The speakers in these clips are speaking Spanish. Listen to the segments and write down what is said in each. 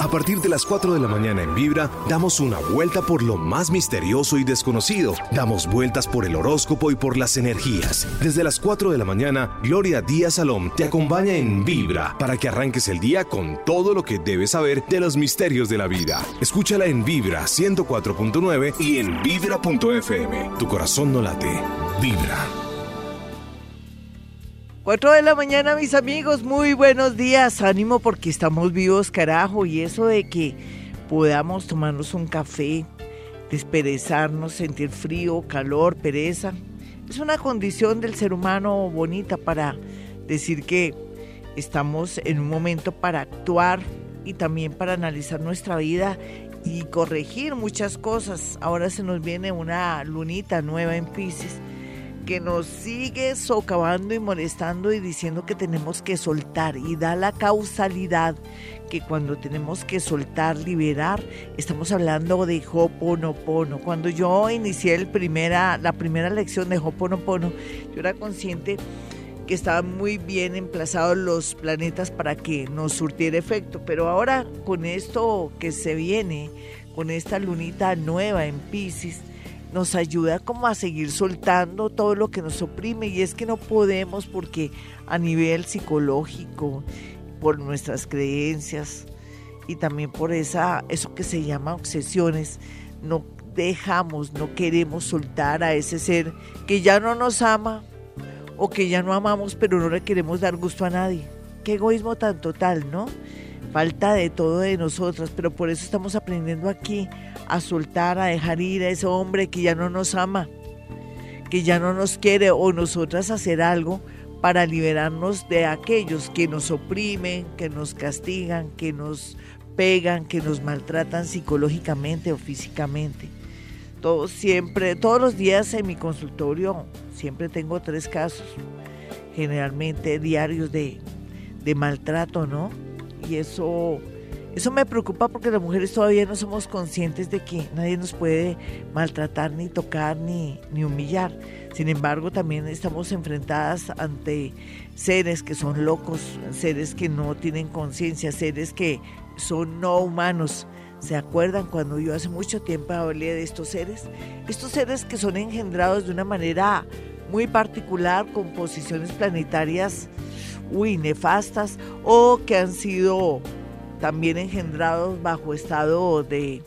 A partir de las 4 de la mañana en Vibra, damos una vuelta por lo más misterioso y desconocido. Damos vueltas por el horóscopo y por las energías. Desde las 4 de la mañana, Gloria Díaz Salom te acompaña en Vibra para que arranques el día con todo lo que debes saber de los misterios de la vida. Escúchala en Vibra 104.9 y en Vibra.fm. Tu corazón no late. Vibra. 4 de la mañana, mis amigos, muy buenos días. Ánimo porque estamos vivos, carajo. Y eso de que podamos tomarnos un café, desperezarnos, sentir frío, calor, pereza, es una condición del ser humano bonita para decir que estamos en un momento para actuar y también para analizar nuestra vida y corregir muchas cosas. Ahora se nos viene una lunita nueva en Pisces que nos sigue socavando y molestando y diciendo que tenemos que soltar y da la causalidad que cuando tenemos que soltar, liberar, estamos hablando de Hoponopono. Cuando yo inicié la primera lección de Hoponopono, yo era consciente que estaban muy bien emplazados los planetas para que nos surtiera efecto, pero ahora con esto que se viene, con esta lunita nueva en Pisces, nos ayuda como a seguir soltando todo lo que nos oprime y es que no podemos porque a nivel psicológico, por nuestras creencias y también por esa eso que se llama obsesiones, no dejamos, no queremos soltar a ese ser que ya no nos ama o que ya no amamos pero no le queremos dar gusto a nadie. Qué egoísmo tan total, ¿no? Falta de todo de nosotras, pero por eso estamos aprendiendo aquí a soltar, a dejar ir a ese hombre que ya no nos ama, que ya no nos quiere o nosotras hacer algo para liberarnos de aquellos que nos oprimen, que nos castigan, que nos pegan, que nos maltratan psicológicamente o físicamente. Siempre, todos los días en mi consultorio siempre tengo tres casos, generalmente diarios de, de maltrato, ¿no? Y eso eso me preocupa porque las mujeres todavía no somos conscientes de que nadie nos puede maltratar, ni tocar, ni, ni humillar. Sin embargo, también estamos enfrentadas ante seres que son locos, seres que no tienen conciencia, seres que son no humanos. ¿Se acuerdan cuando yo hace mucho tiempo hablé de estos seres? Estos seres que son engendrados de una manera muy particular, con posiciones planetarias, uy, nefastas, o que han sido también engendrados bajo estado de,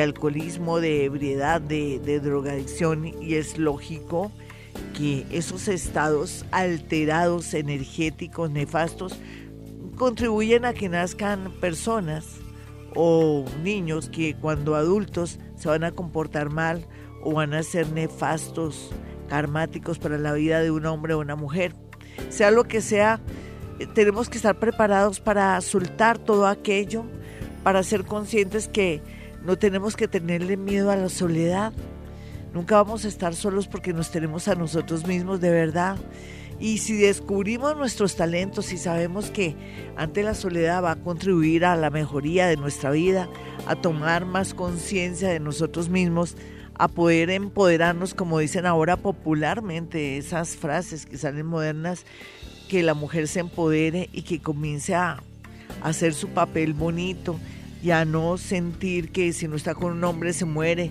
alcoholismo, de ebriedad, de, de drogadicción y es lógico que esos estados alterados, energéticos, nefastos, contribuyen a que nazcan personas o niños que cuando adultos se van a comportar mal o van a ser nefastos, karmáticos para la vida de un hombre o una mujer. Sea lo que sea, tenemos que estar preparados para soltar todo aquello, para ser conscientes que no tenemos que tenerle miedo a la soledad. Nunca vamos a estar solos porque nos tenemos a nosotros mismos de verdad. Y si descubrimos nuestros talentos y sabemos que ante la soledad va a contribuir a la mejoría de nuestra vida, a tomar más conciencia de nosotros mismos, a poder empoderarnos, como dicen ahora popularmente, esas frases que salen modernas, que la mujer se empodere y que comience a hacer su papel bonito y a no sentir que si no está con un hombre se muere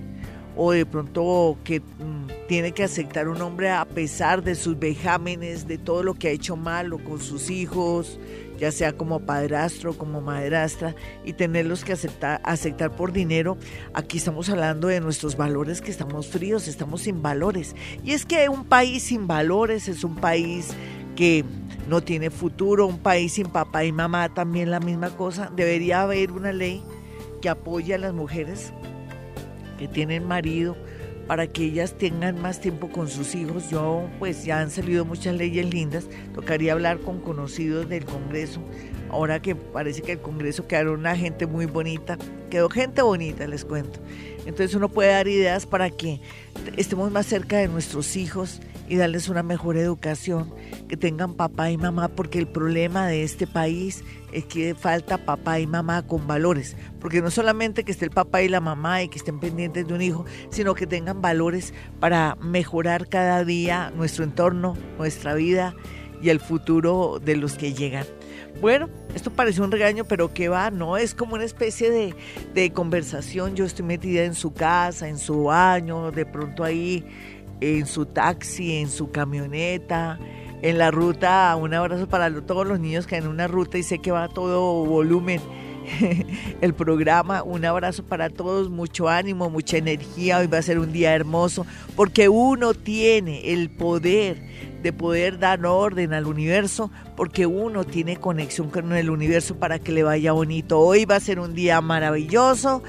o de pronto que mm, tiene que aceptar un hombre a pesar de sus vejámenes, de todo lo que ha hecho malo con sus hijos, ya sea como padrastro, como madrastra, y tenerlos que aceptar, aceptar por dinero. Aquí estamos hablando de nuestros valores, que estamos fríos, estamos sin valores. Y es que un país sin valores es un país que no tiene futuro, un país sin papá y mamá también la misma cosa. Debería haber una ley que apoye a las mujeres que tienen marido para que ellas tengan más tiempo con sus hijos. Yo, pues ya han salido muchas leyes lindas, tocaría hablar con conocidos del Congreso. Ahora que parece que el Congreso quedó una gente muy bonita, quedó gente bonita, les cuento. Entonces uno puede dar ideas para que estemos más cerca de nuestros hijos y darles una mejor educación, que tengan papá y mamá, porque el problema de este país es que falta papá y mamá con valores, porque no solamente que esté el papá y la mamá y que estén pendientes de un hijo, sino que tengan valores para mejorar cada día nuestro entorno, nuestra vida y el futuro de los que llegan. Bueno, esto parece un regaño, pero ¿qué va? No, es como una especie de, de conversación. Yo estoy metida en su casa, en su baño, de pronto ahí en su taxi, en su camioneta, en la ruta. Un abrazo para todos los niños que en una ruta y sé que va a todo volumen el programa. Un abrazo para todos, mucho ánimo, mucha energía. Hoy va a ser un día hermoso porque uno tiene el poder de poder dar orden al universo porque uno tiene conexión con el universo para que le vaya bonito. Hoy va a ser un día maravilloso.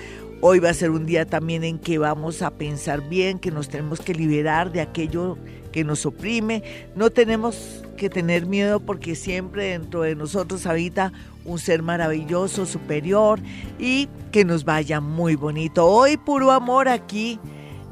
Hoy va a ser un día también en que vamos a pensar bien, que nos tenemos que liberar de aquello que nos oprime. No tenemos que tener miedo porque siempre dentro de nosotros habita un ser maravilloso, superior y que nos vaya muy bonito. Hoy puro amor aquí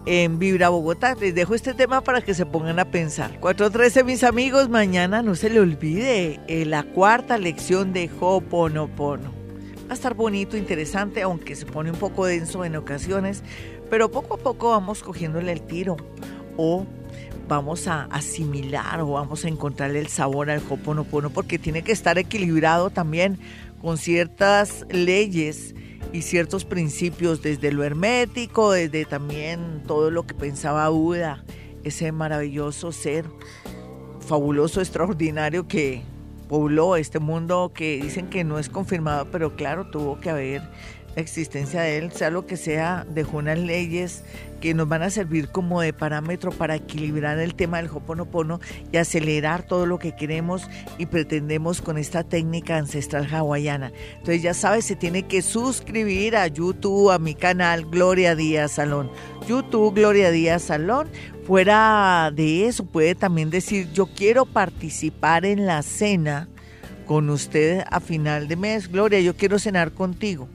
en Vibra Bogotá. Les dejo este tema para que se pongan a pensar. 4.13 mis amigos, mañana no se le olvide eh, la cuarta lección de Ho'oponopono. Va a estar bonito, interesante, aunque se pone un poco denso en ocasiones, pero poco a poco vamos cogiéndole el tiro. O vamos a asimilar o vamos a encontrarle el sabor al Ho'oponopono porque tiene que estar equilibrado también con ciertas leyes y ciertos principios desde lo hermético, desde también todo lo que pensaba Buda, ese maravilloso ser fabuloso, extraordinario que pobló este mundo que dicen que no es confirmado, pero claro, tuvo que haber la existencia de él, sea lo que sea, dejó unas leyes que nos van a servir como de parámetro para equilibrar el tema del Hoponopono y acelerar todo lo que queremos y pretendemos con esta técnica ancestral hawaiana. Entonces ya sabes, se tiene que suscribir a YouTube, a mi canal Gloria Díaz Salón. YouTube Gloria Díaz Salón. Fuera de eso, puede también decir, yo quiero participar en la cena con usted a final de mes. Gloria, yo quiero cenar contigo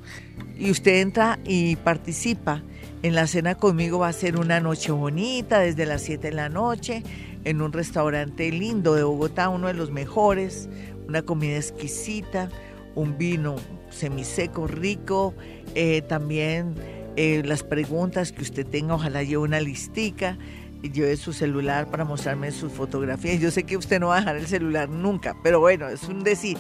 y usted entra y participa en la cena conmigo, va a ser una noche bonita desde las 7 de la noche en un restaurante lindo de Bogotá, uno de los mejores, una comida exquisita, un vino semiseco, rico, eh, también eh, las preguntas que usted tenga, ojalá lleve una listica lleve su celular para mostrarme sus fotografías. Yo sé que usted no va a dejar el celular nunca, pero bueno, es un decir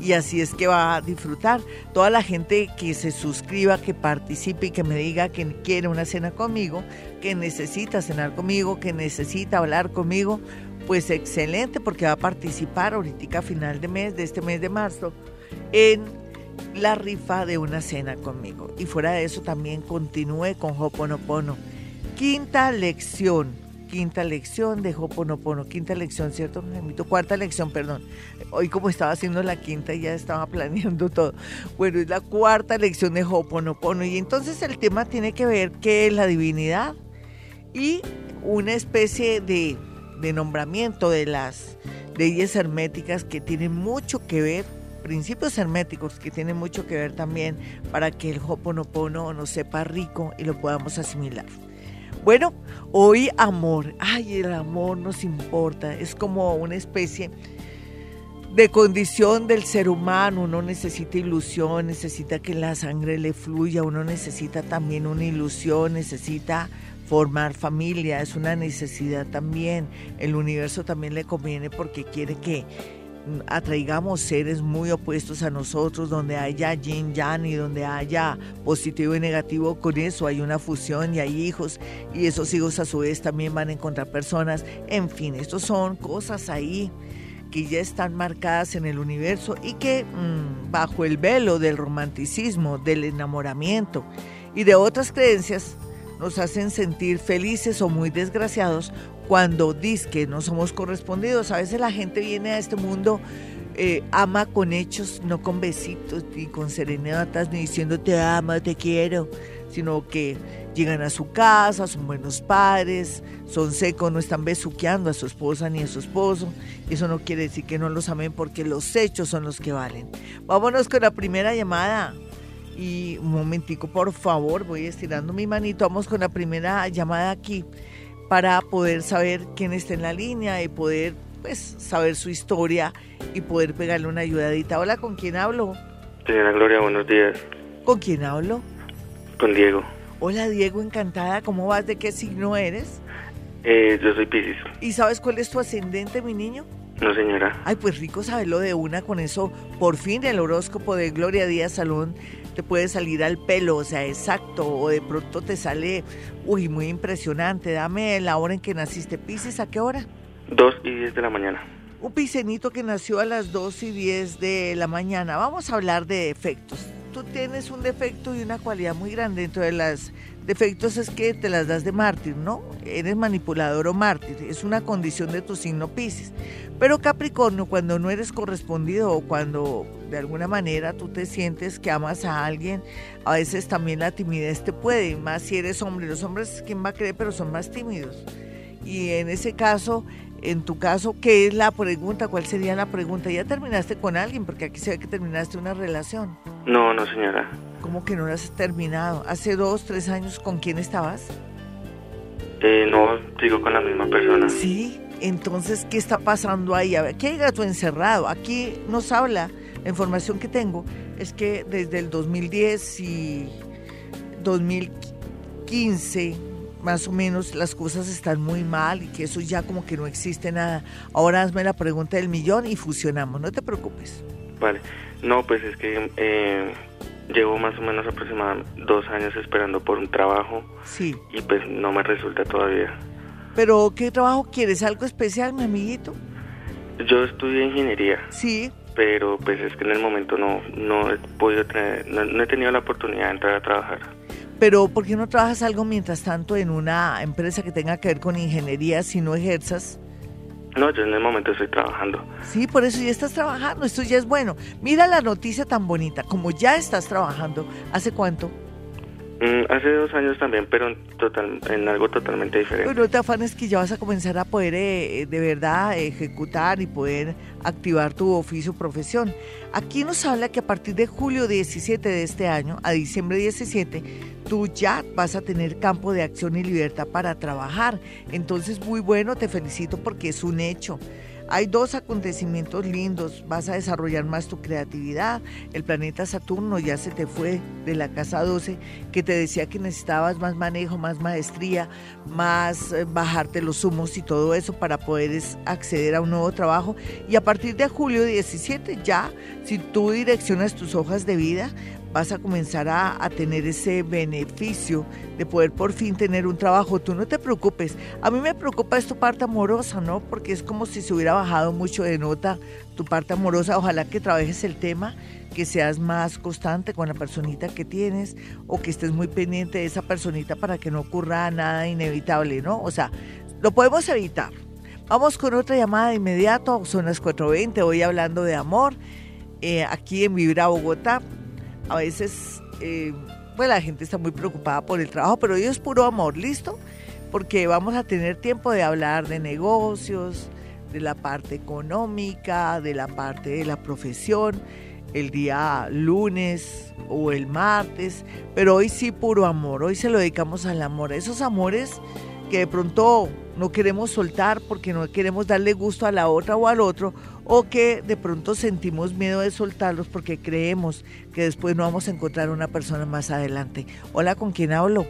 y así es que va a disfrutar. Toda la gente que se suscriba, que participe y que me diga que quiere una cena conmigo, que necesita cenar conmigo, que necesita hablar conmigo, pues excelente porque va a participar ahorita a final de mes, de este mes de marzo, en la rifa de una cena conmigo. Y fuera de eso también continúe con Hoponopono. Quinta lección quinta lección de Hoponopono, quinta lección, ¿cierto? Cuarta lección, perdón. Hoy como estaba haciendo la quinta ya estaba planeando todo. Bueno, es la cuarta lección de Hoponopono y entonces el tema tiene que ver que es la divinidad y una especie de, de nombramiento de las leyes herméticas que tienen mucho que ver principios herméticos que tienen mucho que ver también para que el Hoponopono nos sepa rico y lo podamos asimilar. Bueno, hoy amor. Ay, el amor nos importa. Es como una especie de condición del ser humano. Uno necesita ilusión, necesita que la sangre le fluya, uno necesita también una ilusión, necesita formar familia, es una necesidad también. El universo también le conviene porque quiere que atraigamos seres muy opuestos a nosotros, donde haya yin yang y donde haya positivo y negativo, con eso hay una fusión y hay hijos y esos hijos a su vez también van a encontrar personas. En fin, estos son cosas ahí que ya están marcadas en el universo y que mm, bajo el velo del romanticismo, del enamoramiento y de otras creencias nos hacen sentir felices o muy desgraciados cuando que no somos correspondidos. A veces la gente viene a este mundo, eh, ama con hechos, no con besitos, ni con serenatas, ni diciendo te amo, te quiero, sino que llegan a su casa, son buenos padres, son secos, no están besuqueando a su esposa ni a su esposo. Eso no quiere decir que no los amen porque los hechos son los que valen. Vámonos con la primera llamada. Y un momentico, por favor, voy estirando mi manito. Vamos con la primera llamada aquí para poder saber quién está en la línea y poder pues saber su historia y poder pegarle una ayudadita. Hola, ¿con quién hablo? Señora Gloria, buenos días. ¿Con quién hablo? Con Diego. Hola Diego, encantada. ¿Cómo vas? ¿De qué signo eres? Eh, yo soy Pisces. ¿Y sabes cuál es tu ascendente, mi niño? No, señora. Ay, pues rico saberlo de una con eso. Por fin el horóscopo de Gloria Díaz Salón te puede salir al pelo, o sea, exacto, o de pronto te sale, uy, muy impresionante. Dame la hora en que naciste. Pisces, ¿a qué hora? 2 y 10 de la mañana. Un picenito que nació a las 2 y 10 de la mañana. Vamos a hablar de defectos. Tú tienes un defecto y una cualidad muy grande. Dentro de los defectos es que te las das de mártir, ¿no? Eres manipulador o mártir. Es una condición de tu signo Pisces. Pero Capricornio, cuando no eres correspondido o cuando de alguna manera tú te sientes que amas a alguien, a veces también la timidez te puede, más si eres hombre. Los hombres, ¿quién va a creer? Pero son más tímidos. Y en ese caso, en tu caso, ¿qué es la pregunta? ¿Cuál sería la pregunta? ¿Ya terminaste con alguien? Porque aquí se ve que terminaste una relación. No, no, señora. ¿Cómo que no la has terminado? ¿Hace dos, tres años con quién estabas? Eh, no, sigo con la misma persona. Sí, entonces, ¿qué está pasando ahí? A ver, ¿qué hay gato encerrado? Aquí nos habla, la información que tengo es que desde el 2010 y 2015, más o menos, las cosas están muy mal y que eso ya como que no existe nada. Ahora hazme la pregunta del millón y fusionamos, no te preocupes. Vale. No, pues es que eh, llevo más o menos aproximadamente dos años esperando por un trabajo. Sí. Y pues no me resulta todavía. Pero, ¿qué trabajo quieres? ¿Algo especial, mi amiguito? Yo estudié ingeniería. Sí. Pero pues es que en el momento no, no he podido tener, no, he tenido la oportunidad de entrar a trabajar. Pero, ¿por qué no trabajas algo mientras tanto en una empresa que tenga que ver con ingeniería si no ejerzas? No, yo en el momento estoy trabajando. Sí, por eso ya estás trabajando, esto ya es bueno. Mira la noticia tan bonita, como ya estás trabajando, ¿hace cuánto? Mm, hace dos años también, pero en, total, en algo totalmente diferente. Pero no te afanes que ya vas a comenzar a poder eh, de verdad ejecutar y poder activar tu oficio profesión. Aquí nos habla que a partir de julio 17 de este año a diciembre 17, tú ya vas a tener campo de acción y libertad para trabajar. Entonces, muy bueno, te felicito porque es un hecho. Hay dos acontecimientos lindos, vas a desarrollar más tu creatividad. El planeta Saturno ya se te fue de la casa 12, que te decía que necesitabas más manejo, más maestría, más eh, bajarte los humos y todo eso para poder acceder a un nuevo trabajo. Y a partir de julio 17 ya, si tú direccionas tus hojas de vida, vas a comenzar a, tener ese beneficio de poder por fin tener un trabajo. Tú no te preocupes. A mí me preocupa es tu parte amorosa, ¿no? Porque es como si se hubiera bajado mucho de nota tu parte amorosa. Ojalá que trabajes el tema, que seas más constante con la personita que tienes o que estés muy pendiente de esa personita para que no ocurra nada inevitable, ¿no? O sea, lo podemos evitar. Vamos con otra llamada de inmediato, son las 4.20, hoy hablando de amor, eh, aquí en Vibra Bogotá a veces eh, pues la gente está muy preocupada por el trabajo, pero es puro amor, ¿listo? Porque vamos a tener tiempo de hablar de negocios, de la parte económica, de la parte de la profesión, el día lunes o el martes, pero hoy sí puro amor, hoy se lo dedicamos al amor, esos amores que de pronto no queremos soltar porque no queremos darle gusto a la otra o al otro, o que de pronto sentimos miedo de soltarlos porque creemos que después no vamos a encontrar una persona más adelante. Hola, ¿con quién hablo?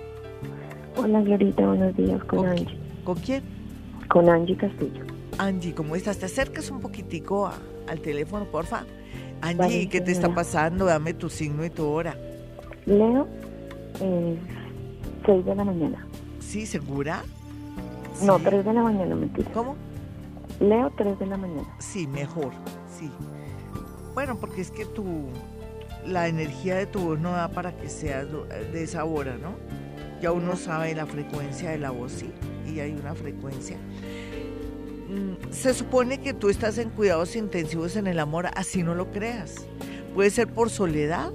Hola, Glorita, buenos días, con, Angie. ¿Con quién? Con Angie Castillo. Angie, ¿cómo estás? Te acercas un poquitico al teléfono, porfa. Angie, ¿qué te está pasando? Dame tu signo y tu hora. Leo, eh, 6 de la mañana. ¿Sí, segura? No, 3 de la mañana, mentira. ¿Cómo? Leo 3 de la mañana. Sí, mejor, sí. Bueno, porque es que tu, la energía de tu voz no da para que seas de esa hora, ¿no? Ya uno sabe la frecuencia de la voz, sí, y hay una frecuencia. Mm, se supone que tú estás en cuidados intensivos en el amor, así no lo creas. Puede ser por soledad,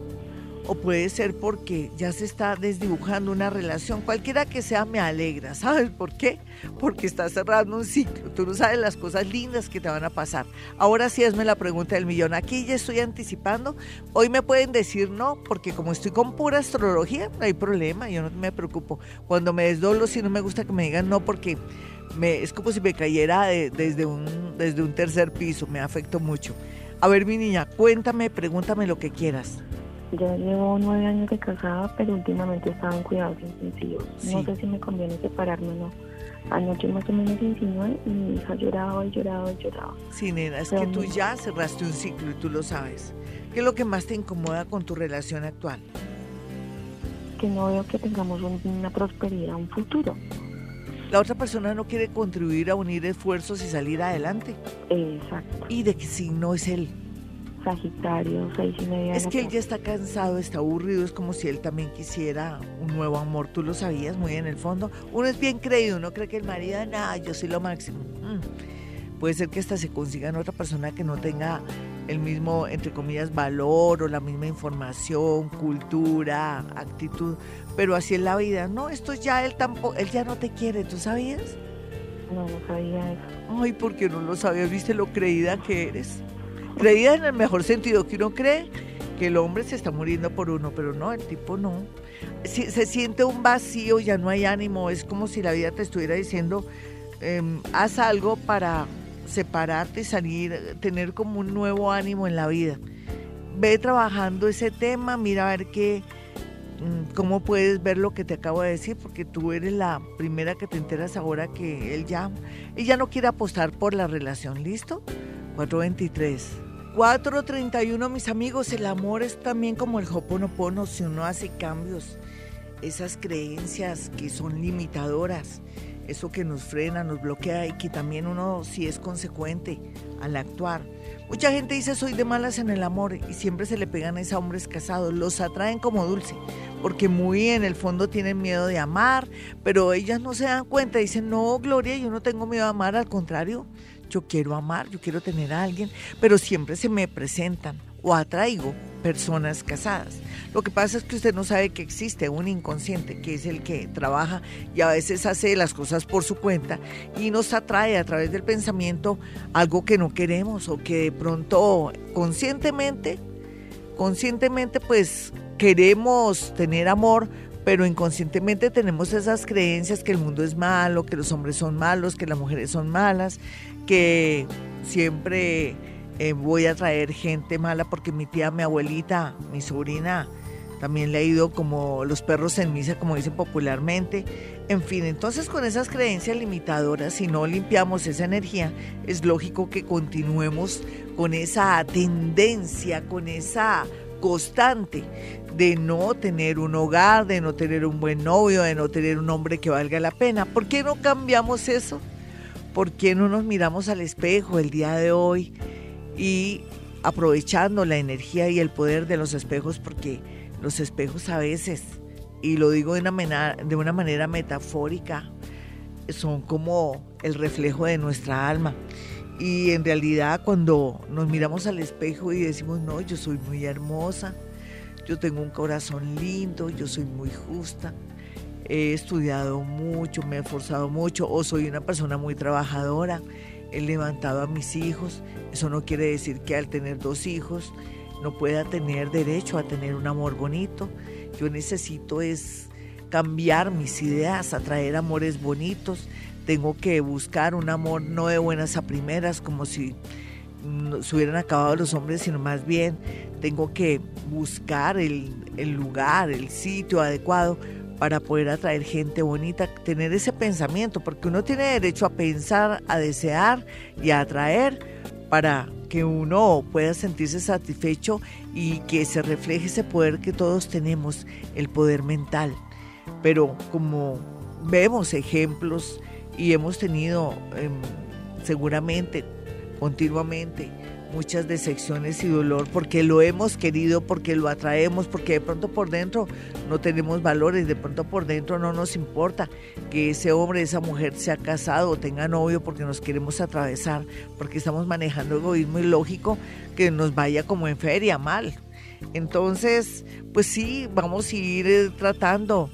o puede ser porque ya se está desdibujando una relación. Cualquiera que sea me alegra. ¿Sabes por qué? Porque está cerrando un ciclo. Tú no sabes las cosas lindas que te van a pasar. Ahora sí hazme la pregunta del millón. Aquí ya estoy anticipando. Hoy me pueden decir no, porque como estoy con pura astrología, no hay problema. Yo no me preocupo. Cuando me desdoblo, si no me gusta que me digan no, porque me, es como si me cayera desde, un, desde un tercer piso. Me afectó mucho. A ver, mi niña, cuéntame, pregúntame lo que quieras. Ya llevo nueve años de casada, pero últimamente estaba en cuidados intensivos. No sé si me conviene separarme o no. Anoche más o menos insinué y mi hija lloraba y lloraba y lloraba. Sí, nena, es que tú ya cerraste un ciclo y tú lo sabes. ¿Qué es lo que más te incomoda con tu relación actual? Que no veo que tengamos una prosperidad, un futuro. La otra persona no quiere contribuir a unir esfuerzos y salir adelante. Exacto. ¿Y de qué signo es él? Sagitario, seis y media. Es que él ya está cansado, está aburrido, es como si él también quisiera un nuevo amor. Tú lo sabías muy en el fondo. Uno es bien creído, uno cree que el marido, nada, yo soy lo máximo. Mm. Puede ser que hasta se consiga en otra persona que no tenga el mismo, entre comillas, valor o la misma información, cultura, actitud, pero así es la vida. No, esto ya él tampoco, él ya no te quiere, ¿tú sabías? No, no sabía eso. Ay, ¿por qué no lo sabías? ¿Viste lo creída que eres? Creída en el mejor sentido que uno cree que el hombre se está muriendo por uno, pero no, el tipo no. Se siente un vacío, ya no hay ánimo, es como si la vida te estuviera diciendo, em, haz algo para separarte y salir, tener como un nuevo ánimo en la vida. Ve trabajando ese tema, mira a ver qué, mm, cómo puedes ver lo que te acabo de decir, porque tú eres la primera que te enteras ahora que él ya, él ya no quiere apostar por la relación, ¿listo? 423. 431, mis amigos, el amor es también como el hoponopono, si uno hace cambios, esas creencias que son limitadoras, eso que nos frena, nos bloquea y que también uno si es consecuente al actuar. Mucha gente dice soy de malas en el amor y siempre se le pegan a hombres casados, los atraen como dulce, porque muy en el fondo tienen miedo de amar, pero ellas no se dan cuenta, dicen, no, Gloria, yo no tengo miedo de amar, al contrario, yo quiero amar, yo quiero tener a alguien, pero siempre se me presentan o atraigo personas casadas. Lo que pasa es que usted no sabe que existe un inconsciente que es el que trabaja y a veces hace las cosas por su cuenta y nos atrae a través del pensamiento algo que no queremos o que de pronto conscientemente, conscientemente pues queremos tener amor, pero inconscientemente tenemos esas creencias que el mundo es malo, que los hombres son malos, que las mujeres son malas, que siempre eh, voy a traer gente mala porque mi tía, mi abuelita, mi sobrina también le ha ido como los perros en misa, como dicen popularmente. En fin, entonces con esas creencias limitadoras, si no limpiamos esa energía, es lógico que continuemos con esa tendencia, con esa constante de no tener un hogar, de no tener un buen novio, de no tener un hombre que valga la pena. ¿Por qué no cambiamos eso? ¿Por qué no nos miramos al espejo el día de hoy y aprovechando la energía y el poder de los espejos? Porque los espejos a veces, y lo digo de una de una manera metafórica, son como el reflejo de nuestra alma. Y en realidad cuando nos miramos al espejo y decimos, no, yo soy muy hermosa, yo tengo un corazón lindo, yo soy muy justa, he estudiado mucho, me he esforzado mucho o soy una persona muy trabajadora, he levantado a mis hijos. Eso no quiere decir que al tener dos hijos no pueda tener derecho a tener un amor bonito. Yo necesito es cambiar mis ideas, atraer amores bonitos. Tengo que buscar un amor no de buenas a primeras, como si se hubieran acabado los hombres, sino más bien tengo que buscar el, el lugar, el sitio adecuado para poder atraer gente bonita, tener ese pensamiento, porque uno tiene derecho a pensar, a desear y a atraer para que uno pueda sentirse satisfecho y que se refleje ese poder que todos tenemos, el poder mental. Pero como vemos ejemplos y hemos tenido em, seguramente continuamente muchas decepciones y dolor porque lo hemos querido, porque lo atraemos, porque de pronto por dentro no tenemos valores, de pronto por dentro no nos importa que ese hombre, esa mujer sea casado o tenga novio porque nos queremos atravesar, porque estamos manejando egoísmo ilógico que nos vaya como en feria mal. Entonces, pues sí, vamos a ir eh, tratando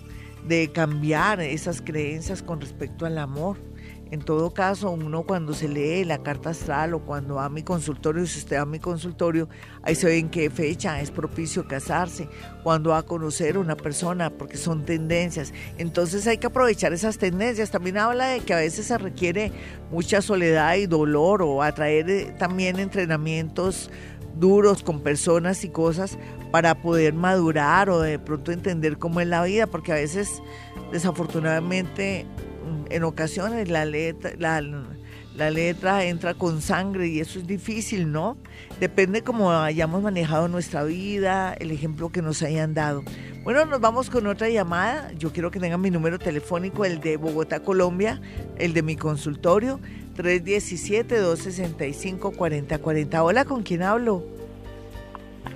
de cambiar esas creencias con respecto al amor en todo caso, uno cuando se lee la carta astral o cuando va a mi consultorio, si usted va a mi consultorio, ahí se ve en qué fecha es propicio casarse, cuando va a conocer a una persona, porque son tendencias. Entonces hay que aprovechar esas tendencias. También habla de que a veces se requiere mucha soledad y dolor o atraer eh, también entrenamientos duros con personas y cosas para poder madurar o de pronto entender cómo es la vida, porque a veces desafortunadamente en ocasiones la letra, la, la letra entra con sangre y eso es difícil, ¿no? Depende cómo hayamos manejado nuestra vida, el ejemplo que nos hayan dado. Bueno, nos vamos con otra llamada. Yo quiero que tengan mi número telefónico, el de Bogotá, Colombia, el de mi consultorio, 317-265-4040. Hola, ¿con quién hablo?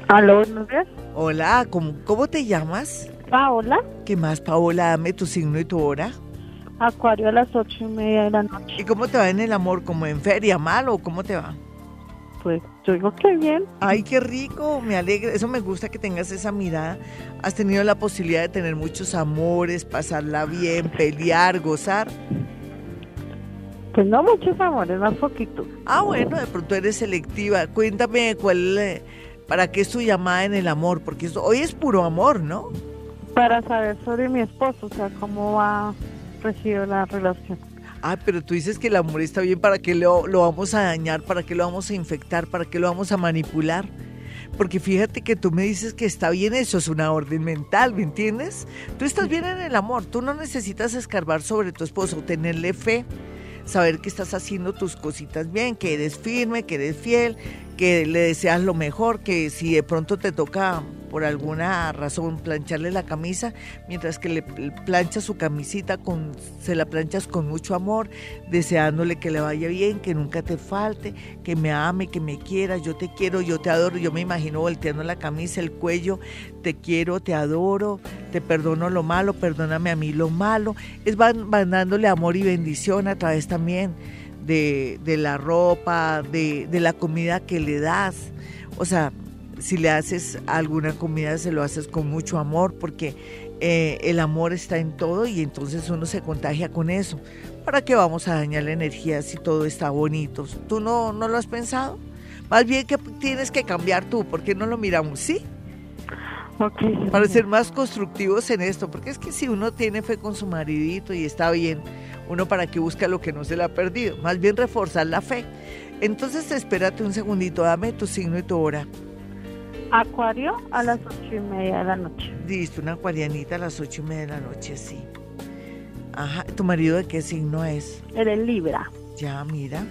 Aló, buenos días. Hola, ¿cómo, ¿cómo te llamas? Paola, ¿Qué más, Paola? Dame tu signo y tu hora. Acuario a las ocho y media de la noche. ¿Y cómo te va en el amor? ¿Como en feria, mal o cómo te va? Pues yo digo que bien. Ay, qué rico, me alegra. Eso me gusta que tengas esa mirada. Has tenido la posibilidad de tener muchos amores, pasarla bien, pelear, gozar. Pues no muchos amores, más poquitos. Ah, bueno, de pronto eres selectiva. Cuéntame cuál, eh, para qué es tu llamada en el amor, porque hoy es puro amor, ¿no? Para saber sobre mi esposo, o sea, cómo va recibido la relación. Ah, pero tú dices que el amor está bien, ¿para qué lo, lo vamos a dañar? ¿Para qué lo vamos a infectar? ¿Para qué lo vamos a manipular? Porque fíjate que tú me dices que está bien, eso es una orden mental, ¿me entiendes? Tú estás bien en el amor, tú no necesitas escarbar sobre tu esposo, tenerle fe, saber que estás haciendo tus cositas bien, que eres firme, que eres fiel, que le deseas lo mejor, que si de pronto te toca por alguna razón plancharle la camisa, mientras que le planchas su camisita, con, se la planchas con mucho amor, deseándole que le vaya bien, que nunca te falte, que me ame, que me quiera, yo te quiero, yo te adoro, yo me imagino volteando la camisa, el cuello, te quiero, te adoro, te perdono lo malo, perdóname a mí lo malo, es van, van dándole amor y bendición a través también de, de la ropa, de, de la comida que le das, o sea, si le haces alguna comida, se lo haces con mucho amor, porque eh, el amor está en todo y entonces uno se contagia con eso. ¿Para qué vamos a dañar la energía si todo está bonito? ¿Tú no, no lo has pensado? Más bien que tienes que cambiar tú, ¿por qué no lo miramos? Sí, para ser más constructivos en esto, porque es que si uno tiene fe con su maridito y está bien, uno para qué busca lo que no se le ha perdido, más bien reforzar la fe. Entonces espérate un segundito, dame tu signo y tu hora. Acuario a las ocho y media de la noche. Listo, una acuarianita a las ocho y media de la noche, sí. Ajá, ¿tu marido de qué signo es? Eres Libra. Ya, mira.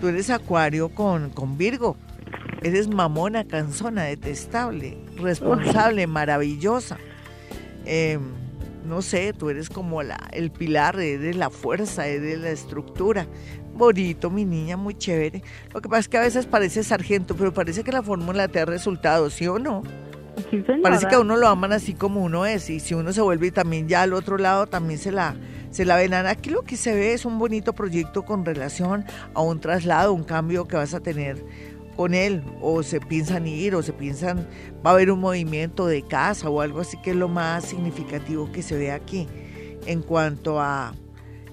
Tú eres acuario con, con Virgo. Eres mamona, cansona, detestable, responsable, maravillosa. Eh, no sé, tú eres como la, el pilar, eres la fuerza, eres la estructura. Bonito, mi niña, muy chévere. Lo que pasa es que a veces parece sargento, pero parece que la fórmula te da resultados, ¿sí o no? Sí. Parece que a uno lo aman así como uno es y si uno se vuelve y también ya al otro lado también se la se la ven. Aquí lo que se ve es un bonito proyecto con relación a un traslado, un cambio que vas a tener con él o se piensan ir o se piensan va a haber un movimiento de casa o algo así que es lo más significativo que se ve aquí en cuanto a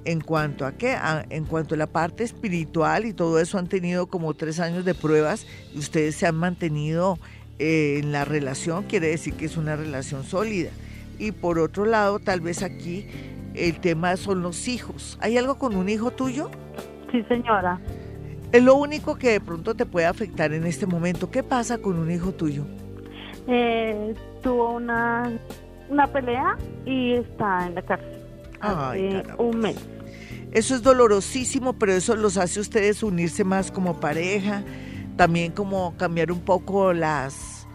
en cuanto a qué, A- en cuanto a la parte espiritual y todo eso han tenido como tres años de pruebas y ustedes se han mantenido eh, en la relación, quiere decir que es una relación sólida. Y por otro lado, tal vez aquí el tema son los hijos. ¿Hay algo con un hijo tuyo? Sí, señora. Es lo único que de pronto te puede afectar en este momento. ¿Qué pasa con un hijo tuyo? Eh, tuvo una, una pelea y está en la cárcel. Ay, Hace caramba. un mes. Eso es dolorosísimo, pero eso los hace a ustedes unirse más como pareja, también como cambiar un poco las,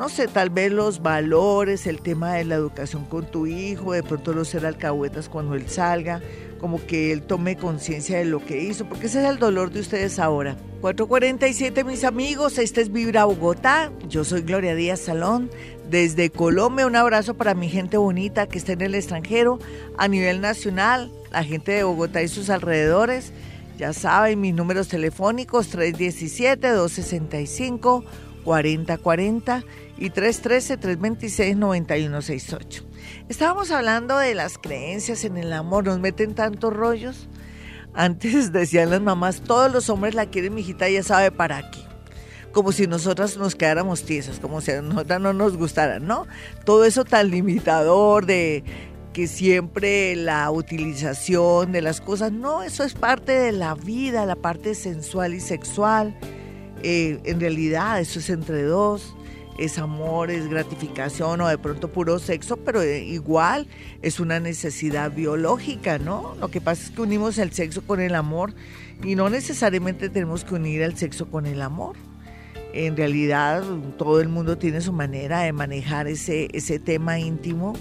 no sé, tal vez los valores, el tema de la educación con tu hijo, de pronto no ser alcahuetas cuando él salga, como que él tome conciencia de lo que hizo, porque ese es el dolor de ustedes ahora. 447 mis amigos, este es Vibra Bogotá, yo soy Gloria Díaz Salón, desde Colombia un abrazo para mi gente bonita que está en el extranjero, a nivel nacional, la gente de Bogotá y sus alrededores, ya saben mis números telefónicos 317-265-4040 y 313-326-9168. Estábamos hablando de las creencias en el amor, nos meten tantos rollos. Antes decían las mamás, todos los hombres la quieren, mijita, ya sabe para qué. Como si nosotras nos quedáramos tiesas, como si a nosotras no nos gustara, ¿no? Todo eso tan limitador de que siempre la utilización de las cosas, no, eso es parte de la vida, la parte sensual y sexual. Eh, en realidad, eso es entre dos. Es amor, es gratificación o de pronto puro sexo, pero eh, igual es una necesidad biológica, ¿no? Lo que pasa es que unimos el sexo con el amor y no necesariamente tenemos que unir el sexo con el amor. En realidad todo el mundo tiene su manera de manejar ese, ese tema íntimo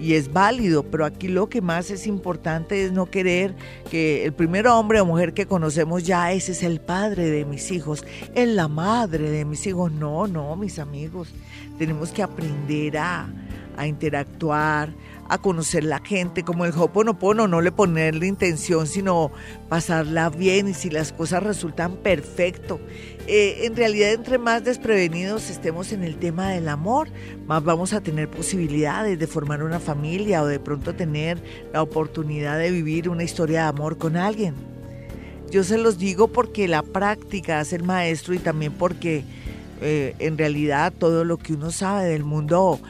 y es válido, pero aquí lo que más es importante es no querer que el primer hombre o mujer que conocemos ya ese es el padre de mis hijos, es la madre de mis hijos. No, no, mis amigos, tenemos que aprender a, a interactuar, a conocer la gente, como el Hoponopono, no le ponerle intención, sino pasarla bien y si las cosas resultan perfecto. Eh, en realidad, entre más desprevenidos estemos en el tema del amor, más vamos a tener posibilidades de formar una familia o de pronto tener la oportunidad de vivir una historia de amor con alguien. Yo se los digo porque la práctica hace el maestro y también porque eh, en realidad todo lo que uno sabe del mundo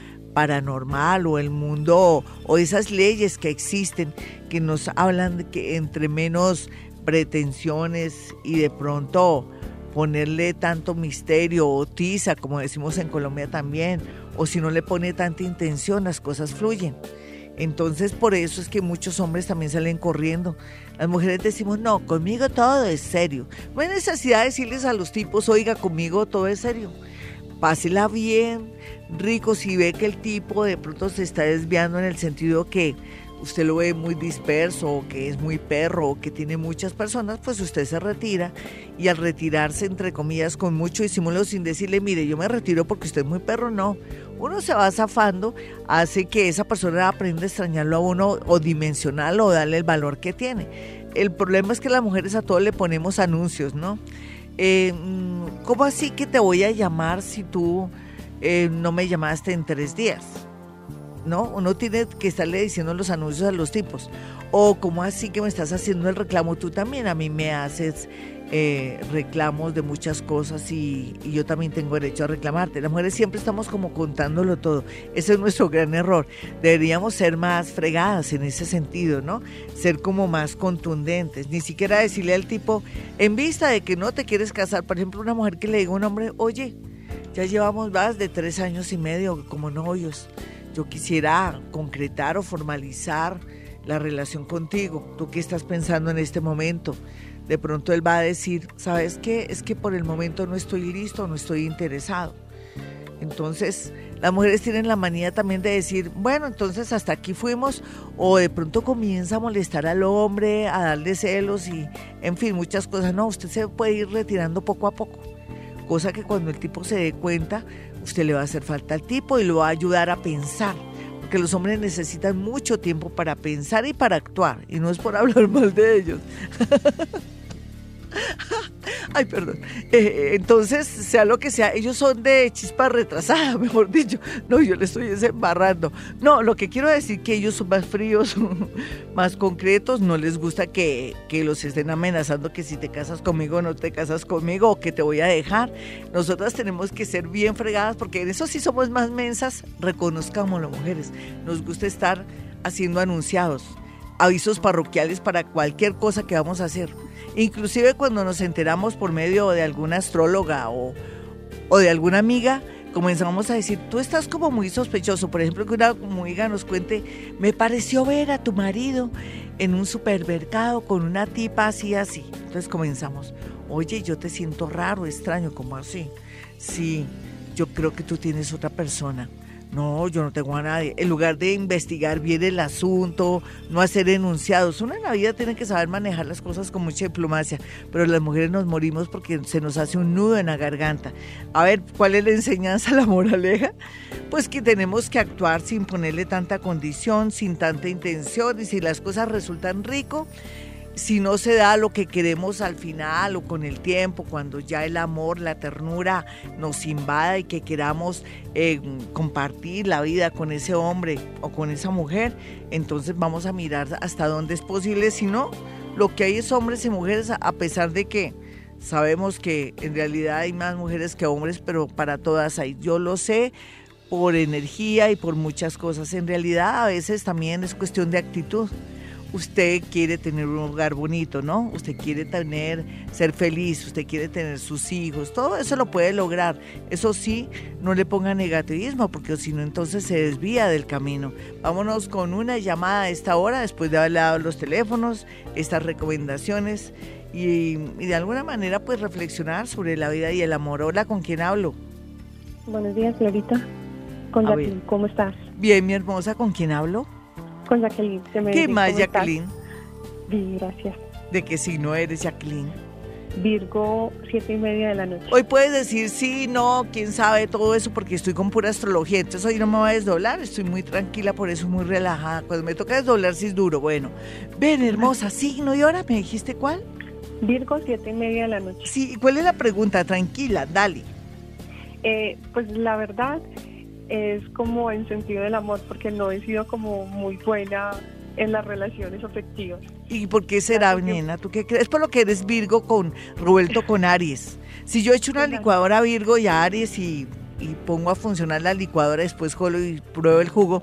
paranormal o el mundo o esas leyes que existen que nos hablan de que entre menos pretensiones y de pronto ponerle tanto misterio o tiza, como decimos en Colombia también, o si no le pone tanta intención, las cosas fluyen. Entonces por eso es que muchos hombres también salen corriendo. Las mujeres decimos, no, conmigo todo es serio. No hay necesidad de decirles a los tipos, oiga, conmigo todo es serio. Pásela bien, rico, si ve que el tipo de pronto se está desviando en el sentido que usted lo ve muy disperso, o que es muy perro, o que tiene muchas personas, pues usted se retira y al retirarse, entre comillas, con mucho disimulo, sin decirle, mire, yo me retiro porque usted es muy perro, no. Uno se va zafando, hace que esa persona aprenda a extrañarlo a uno o dimensionarlo o darle el valor que tiene. El problema es que las mujeres a todos le ponemos anuncios, ¿no? Eh, mm, ¿Cómo así que te voy a llamar si tú eh, no me llamaste en tres días. ¿no? Uno tiene que estarle diciendo los anuncios a los tipos. O como así que me estás haciendo el reclamo tú también, a mí me haces eh, reclamos de muchas cosas y, y, yo también tengo derecho a reclamarte. Las mujeres siempre estamos como contándolo todo. Ese es nuestro gran error. Deberíamos ser más fregadas en ese sentido, ¿no? Ser como más contundentes. Ni siquiera decirle al tipo, en vista de que no te quieres casar, por ejemplo, una mujer que le diga a un hombre, oye, ya llevamos más de tres años y medio como novios. Yo quisiera concretar o formalizar la relación contigo. ¿Tú qué estás pensando en este momento? De pronto él va a decir, ¿sabes qué? Es que por el momento no estoy listo, no estoy interesado. Entonces, las mujeres tienen la manía también de decir, bueno, entonces hasta aquí fuimos, o de pronto comienza a molestar al hombre, a darle celos y, en fin, muchas cosas. No, usted se puede ir retirando poco a poco cosa que cuando el tipo se dé cuenta, usted le va a hacer falta al tipo y lo va a ayudar a pensar. Porque los hombres necesitan mucho tiempo para pensar y para actuar. Y no es por hablar mal de ellos. Ay, perdón. Eh, entonces, sea lo que sea, ellos son de chispa retrasada, mejor dicho. No, yo le estoy desembarrando. No, lo que quiero decir que ellos son más fríos, más concretos. No les gusta que, que los estén amenazando que si te casas conmigo no te casas conmigo o que te voy a dejar. Nosotras tenemos que ser bien fregadas porque en eso sí somos más mensas. Reconozcamos las mujeres. Nos gusta estar haciendo anunciados, avisos parroquiales para cualquier cosa que vamos a hacer Inclusive cuando nos enteramos por medio de alguna astróloga o, o de alguna amiga, comenzamos a decir, tú estás como muy sospechoso. Por ejemplo, que una amiga nos cuente, me pareció ver a tu marido en un supermercado con una tipa así, así. Entonces comenzamos, oye, yo te siento raro, extraño, como así. Sí, yo creo que tú tienes otra persona. No, yo no tengo a nadie. En lugar de investigar bien el asunto, no hacer enunciados. Uno en la vida tiene que saber manejar las cosas con mucha diplomacia, pero las mujeres nos morimos porque se nos hace un nudo en la garganta. A ver, ¿cuál es la enseñanza, la moraleja? Pues que tenemos que actuar sin ponerle tanta condición, sin tanta intención, y si las cosas resultan rico, si no se da lo que queremos al final o con el tiempo, cuando ya el amor, la ternura nos invada y que queramos eh, compartir la vida con ese hombre o con esa mujer, entonces vamos a mirar hasta dónde es posible. Si no, lo que hay es hombres y mujeres, a pesar de que sabemos que en realidad hay más mujeres que hombres, pero para todas hay. Yo lo sé por energía y por muchas cosas. En realidad a veces también es cuestión de actitud usted quiere tener un hogar bonito, ¿no? Usted quiere tener, ser feliz, usted quiere tener sus hijos, todo eso lo puede lograr. Eso sí, no le ponga negativismo, porque si no, entonces se desvía del camino. Vámonos con una llamada a esta hora, después de haber dado los teléfonos, estas recomendaciones y, de alguna manera, pues reflexionar sobre la vida y el amor. Hola, ¿con quién hablo? Buenos días, Florita. Con Jacqueline, ¿cómo estás? Bien, mi hermosa, ¿con quién hablo? Con Jacqueline. ¿Qué más, Jacqueline? Bien, gracias. ¿De qué signo eres, Jacqueline? Virgo, siete y media de la noche. Hoy puedes decir sí, no, quién sabe todo eso, porque estoy con pura astrología. Entonces hoy no me voy a desdoblar, estoy muy tranquila, por eso muy relajada. Cuando me toca desdoblar, sí es duro. Bueno, ven, hermosa, signo. ¿Y ahora me dijiste cuál? Virgo, siete y media de la noche. Sí, ¿cuál es la pregunta? Tranquila, dale. Eh, pues la verdad, es como en sentido del amor, porque no he sido como muy buena en las relaciones afectivas. ¿Y por qué será, nena? ¿Tú qué crees? Por lo que eres Virgo con Roberto con Aries. Si yo echo una licuadora Virgo y a Aries y, pongo a funcionar la licuadora, después jolo y pruebo el jugo,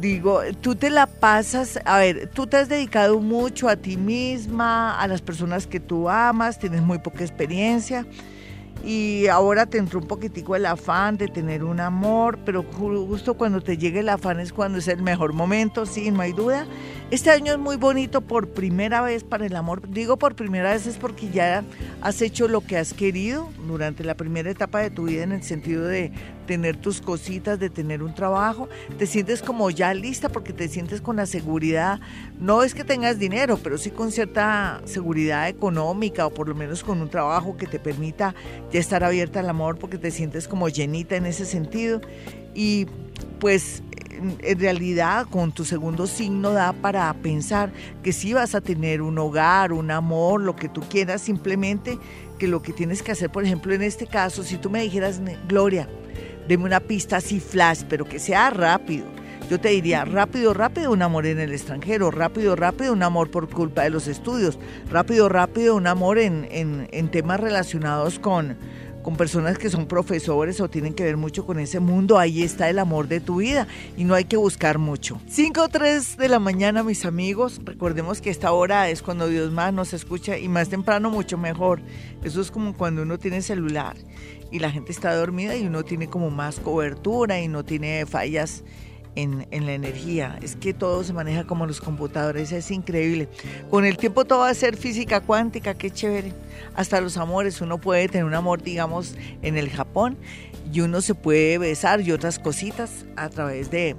digo, tú te la pasas, a ver, tú te has dedicado mucho a ti misma, a las personas que tú amas, tienes muy poca experiencia y ahora te entró un poquitico el afán de tener un amor, pero justo cuando te llegue el afán es cuando es el mejor momento, sí, no hay duda. Este año es muy bonito por primera vez para el amor. Digo por primera vez es porque ya has hecho lo que has querido durante la primera etapa de tu vida en el sentido de tener tus cositas, de tener un trabajo. Te sientes como ya lista porque te sientes con la seguridad. No es que tengas dinero, pero sí con cierta seguridad económica o por lo menos con un trabajo que te permita ya estar abierta al amor porque te sientes como llenita en ese sentido. Y pues en realidad con tu segundo signo da para pensar que sí vas a tener un hogar, un amor, lo que tú quieras, simplemente que lo que tienes que hacer, por ejemplo, en este caso, si tú me dijeras, Gloria, deme una pista así flash, pero que sea rápido. Yo te diría, rápido, rápido, un amor en el extranjero, rápido, rápido, un amor por culpa de los estudios, rápido, rápido, un amor en, en temas relacionados con, con personas que son profesores o tienen que ver mucho con ese mundo, ahí está el amor de tu vida y no hay que buscar mucho. 5 o 3 de la mañana, mis amigos, recordemos que esta hora es cuando Dios más nos escucha y más temprano mucho mejor. Eso es como cuando uno tiene celular y la gente está dormida y uno tiene como más cobertura y no tiene fallas en, la energía. Es que todo se maneja como los computadores, es increíble. Con el tiempo todo va a ser física cuántica, qué chévere. Hasta los amores, uno puede tener un amor, digamos, en el Japón y uno se puede besar y otras cositas a través de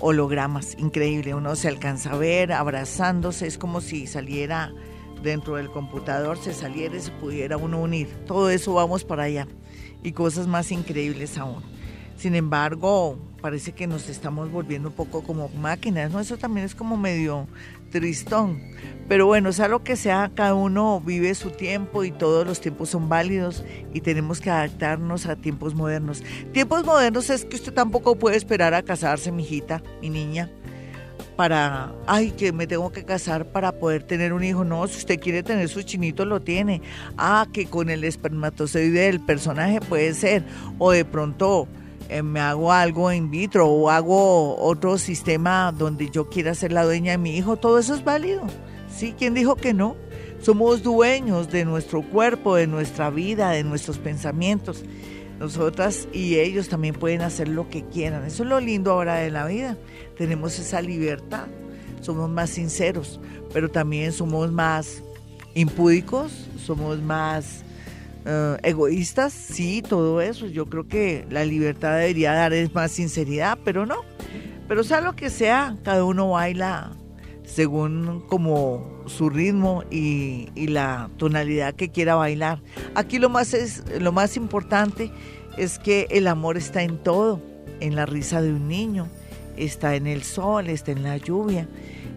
hologramas, increíble. Uno se alcanza a ver abrazándose, es como si saliera dentro del computador, se saliera y se pudiera uno unir. Todo eso vamos para allá y cosas más increíbles aún. Sin embargo, parece que nos estamos volviendo un poco como máquinas, ¿no? Eso también es como medio tristón. Pero bueno, sea lo que sea, cada uno vive su tiempo y todos los tiempos son válidos y tenemos que adaptarnos a tiempos modernos. Tiempos modernos es que usted tampoco puede esperar a casarse, mi hijita, mi niña, para, ay, que me tengo que casar para poder tener un hijo. No, si usted quiere tener su chinito, lo tiene. Ah, que con el espermatozoide del personaje puede ser. O de pronto eh, me hago algo in vitro o hago otro sistema donde yo quiera ser la dueña de mi hijo, todo eso es válido. ¿Sí? ¿Quién dijo que no? Somos dueños de nuestro cuerpo, de nuestra vida, de nuestros pensamientos. Nosotras y ellos también pueden hacer lo que quieran. Eso es lo lindo ahora de la vida. Tenemos esa libertad. Somos más sinceros, pero también somos más impúdicos, somos más eh, egoístas, sí, todo eso. Yo creo que la libertad debería dar es más sinceridad, pero no. Pero sea lo que sea, cada uno baila según como su ritmo y, y, la tonalidad que quiera bailar. Aquí lo más es lo más importante es que el amor está en todo, en la risa de un niño, está en el sol, está en la lluvia,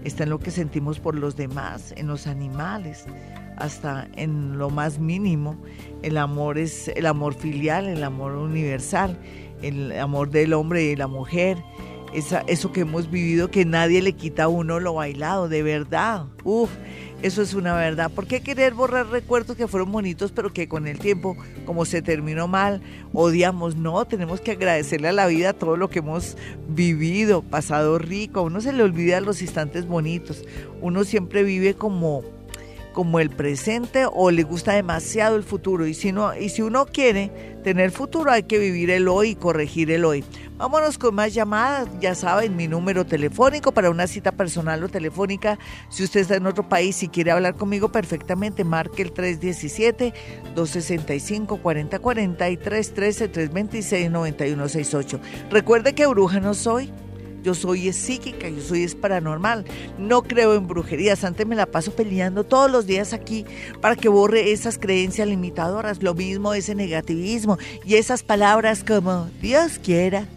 está en lo que sentimos por los demás, en los animales hasta en lo más mínimo. El amor es el amor filial, el amor universal, el amor del hombre y de la mujer. Esa, eso que hemos vivido que nadie le quita a uno lo bailado, de verdad. Uf, Eso es una verdad. ¿Por qué querer borrar recuerdos que fueron bonitos, pero que con el tiempo, como se terminó mal, odiamos? No, tenemos que agradecerle a la vida todo lo que hemos vivido, pasado rico. A uno se le olvida los instantes bonitos. Uno siempre vive como como el presente o le gusta demasiado el futuro. Y si, no, y si uno quiere tener futuro, hay que vivir el hoy y corregir el hoy. Vámonos con más llamadas. Ya saben, mi número telefónico para una cita personal o telefónica. Si usted está en otro país y quiere hablar conmigo perfectamente, marque el 317-265-4040 y 313-326-9168. Recuerde que bruja no soy yo soy psíquica, yo soy es paranormal. No creo en brujerías. Antes me la paso peleando todos los días aquí para que borre esas creencias limitadoras. Lo mismo ese negativismo y esas palabras como Dios quiera.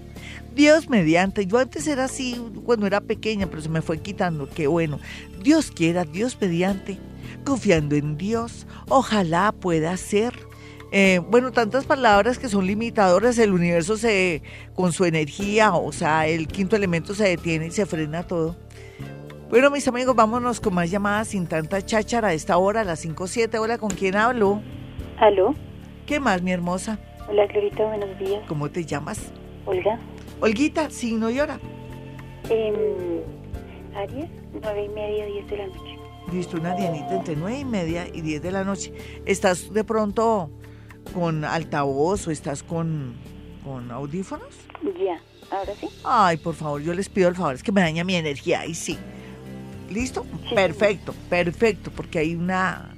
Dios mediante, yo antes era así cuando era pequeña, pero se me fue quitando, qué bueno. Dios quiera, Dios mediante, confiando en Dios, ojalá pueda ser eh, bueno, tantas palabras que son limitadoras, el universo se, con su energía, o sea, el quinto elemento se detiene y se frena todo. Bueno, mis amigos, vámonos con más llamadas sin tanta cháchara a esta hora, a las 5.07. Hola, ¿con quién hablo? ¿Aló? ¿Qué más, mi hermosa? Hola, Glorita, buenos días. ¿Cómo te llamas? Olga. Olguita, signo y hora. Eh, Aries, nueve y media, diez de la noche. Listo, una dianita entre nueve y media y diez de la noche. ¿Estás de pronto con altavoz o estás con, con audífonos? Ya, ahora sí. Ay, por favor, yo les pido el favor, es que me daña mi energía. Ahí sí. ¿Listo? Perfecto, perfecto, porque hay una,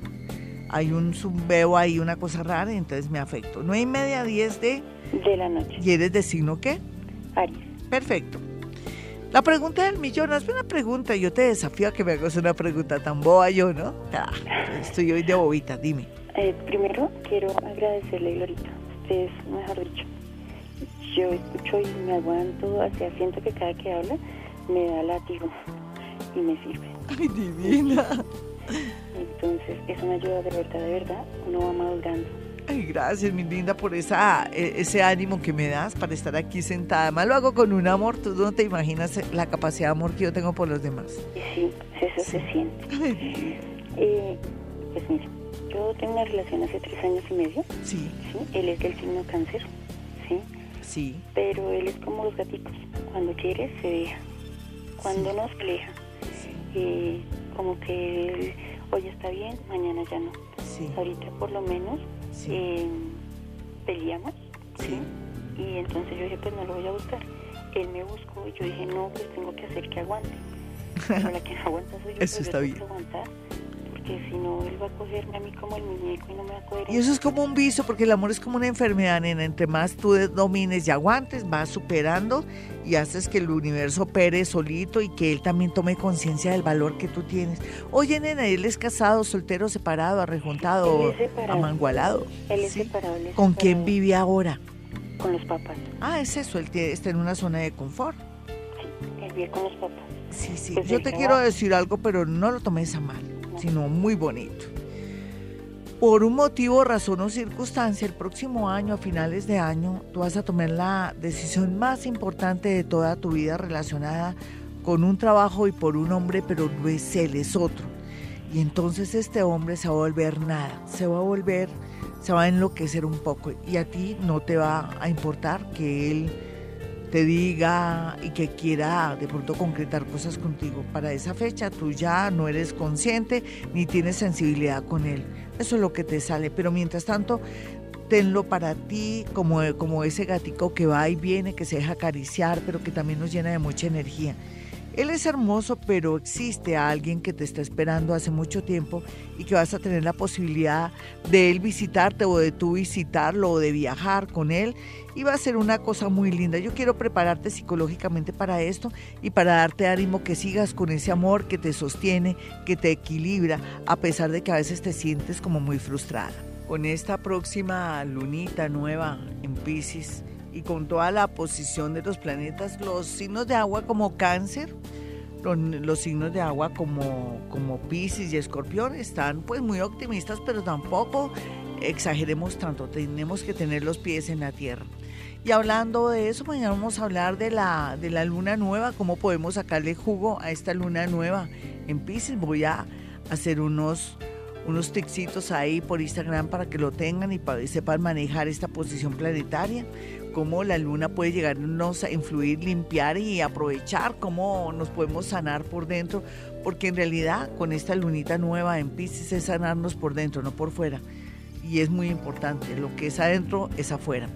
hay un veo ahí una cosa rara y entonces me afecto. Nueve y media, diez de... De la noche. ¿Y eres de signo qué? Aries. Perfecto. La pregunta del millón, hazme una pregunta. Yo te desafío a que me hagas una pregunta tan boba yo, ¿no? Ah, estoy hoy de bobita, dime. Eh, primero quiero agradecerle, Glorita. Usted es, mejor dicho, yo escucho y me aguanto, hacia siento que cada que habla me da látigo y me sirve. Ay, divina. Entonces, eso me ayuda de verdad, de verdad. Uno va madurando. Ay, gracias, mi linda, por esa, e, ese ánimo que me das para estar aquí sentada. Además, lo hago con un amor. Tú no te imaginas la capacidad de amor que yo tengo por los demás. Sí, eso se siente. Eh, pues mira, yo tengo una relación hace tres años y medio. Sí. ¿sí? Él es del signo cáncer, ¿sí? Sí. Pero él es como los gatitos. Cuando quiere, se deja. Cuando no, se aleja. Y como que él, hoy está bien, mañana ya no. Sí. Ahorita por lo menos Sí. eh, peleamos, ¿sí? Y entonces yo dije, pues no lo voy a buscar. Él me buscó y yo dije, no, pues tengo que hacer que aguante. Pero la que no aguanta soy yo. Eso está bien. tengo que aguantar, porque si no, él va a cogerme a mí como el muñeco y no me va a coger. Y eso es como un vicio, porque el amor es como una enfermedad, nena. Entre más tú domines y aguantes, vas superando y haces que el universo opere solito y que él también tome conciencia del valor que tú tienes. Oye, nena, él es casado, soltero, separado, arrejuntado, amangualado. Él es ¿Sí? separado. él es ¿Con quién vive ahora? Con los papás. Ah, es eso, él está en una zona de confort. Sí, él vive con los papás. Sí, sí. Pues Yo te quiero decir algo, pero no lo tomes a mal, sino muy bonito. Por un motivo, razón o circunstancia, el próximo año, a finales de año, tú vas a tomar la decisión más importante de toda tu vida relacionada con un trabajo y por un hombre, pero no es él, es otro. Y entonces este hombre se va a volver nada, se va a volver, se va a enloquecer un poco. Y a ti no te va a importar que él te diga y que quiera de pronto concretar cosas contigo. Para esa fecha tú ya no eres consciente ni tienes sensibilidad con él. Eso es lo que te sale. Pero mientras tanto, tenlo para ti como, como ese gatico que va y viene, que se deja acariciar, pero que también nos llena de mucha energía. Él es hermoso, pero existe alguien que te está esperando hace mucho tiempo y que vas a tener la posibilidad de él visitarte o de tú visitarlo o de viajar con él y va a ser una cosa muy linda. Yo quiero prepararte psicológicamente para esto y para darte ánimo que sigas con ese amor que te sostiene, que te equilibra, a pesar de que a veces te sientes como muy frustrada. Con esta próxima lunita nueva en Pisces y con toda la posición de los planetas, los signos de agua como cáncer, los, signos de agua como, como Pisces y Escorpión están pues muy optimistas, pero tampoco exageremos tanto, tenemos que tener los pies en la tierra. Y hablando de eso, mañana vamos a hablar de la, de la luna nueva, cómo podemos sacarle jugo a esta luna nueva en Pisces. Voy a, hacer unos unos ticsitos ahí por Instagram para que lo tengan y para, sepan manejar esta posición planetaria, cómo la luna puede llegarnos a influir, limpiar y aprovechar, cómo nos podemos sanar por dentro, porque en realidad con esta lunita nueva en Pisces es sanarnos por dentro, no por fuera. Y es muy importante, lo que es adentro es afuera.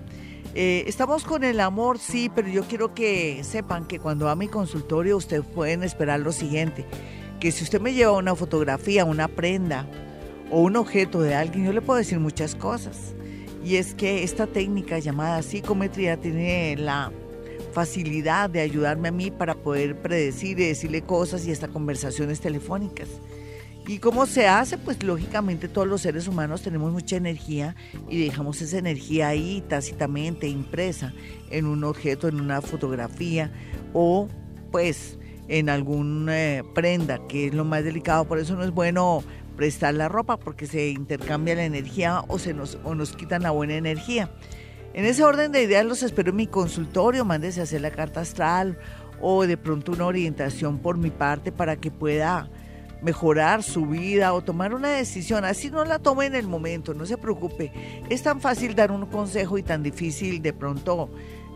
Eh, estamos con el amor, sí, pero yo quiero que sepan que cuando va a mi consultorio ustedes pueden esperar lo siguiente, que si usted me lleva una fotografía, una prenda, o un objeto de alguien, yo le puedo decir muchas cosas. Y es que esta técnica llamada psicometría tiene la facilidad de ayudarme a mí para poder predecir y decirle cosas y hasta conversaciones telefónicas. ¿Y cómo se hace? Pues lógicamente todos los seres humanos tenemos mucha energía y dejamos esa energía ahí tácitamente impresa en un objeto, en una fotografía o pues en alguna eh, prenda, que es lo más delicado. Por eso no es bueno prestar la ropa porque se intercambia la energía o, se nos, o nos quitan la buena energía. En ese orden de ideas los espero en mi consultorio, mándese a hacer la carta astral o de pronto una orientación por mi parte para que pueda mejorar su vida o tomar una decisión. Así no la tome en el momento, no se preocupe. Es tan fácil dar un consejo y tan difícil de pronto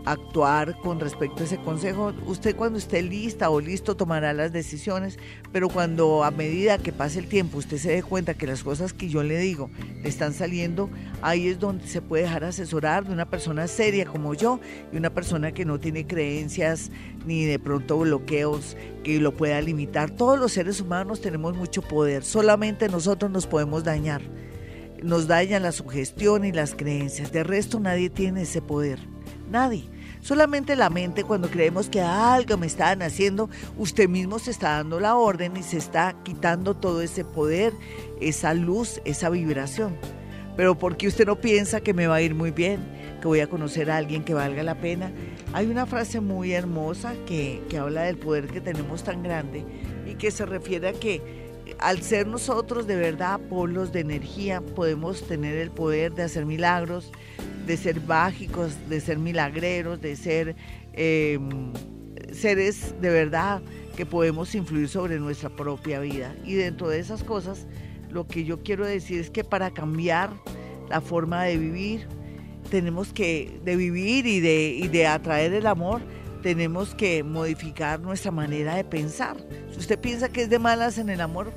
actuar con respecto a ese consejo. Usted cuando esté lista o listo tomará las decisiones, pero cuando a medida que pase el tiempo usted se dé cuenta que las cosas que yo le digo le están saliendo, ahí es donde se puede dejar asesorar de una persona seria como yo y una persona que no tiene creencias ni de pronto bloqueos que lo pueda limitar. Todos los seres humanos tenemos mucho poder, solamente nosotros nos podemos dañar. Nos dañan la sugestión y las creencias. De resto nadie tiene ese poder. Nadie. Solamente la mente cuando creemos que algo me están haciendo, usted mismo se está dando la orden y se está quitando todo ese poder, esa luz, esa vibración. Pero porque usted no piensa que me va a ir muy bien, que voy a conocer a alguien que valga la pena. Hay una frase muy hermosa que, que habla del poder que tenemos tan grande y que se refiere a que al ser nosotros de verdad polos de energía, podemos tener el poder de hacer milagros, de ser mágicos, de ser milagreros, de ser em, seres de verdad que podemos influir sobre nuestra propia vida. Y dentro de esas cosas, lo que yo quiero decir es que para cambiar la forma de vivir, tenemos que, de vivir y de, y de atraer el amor, tenemos que modificar nuestra manera de pensar. Si usted piensa que es de malas en el amor,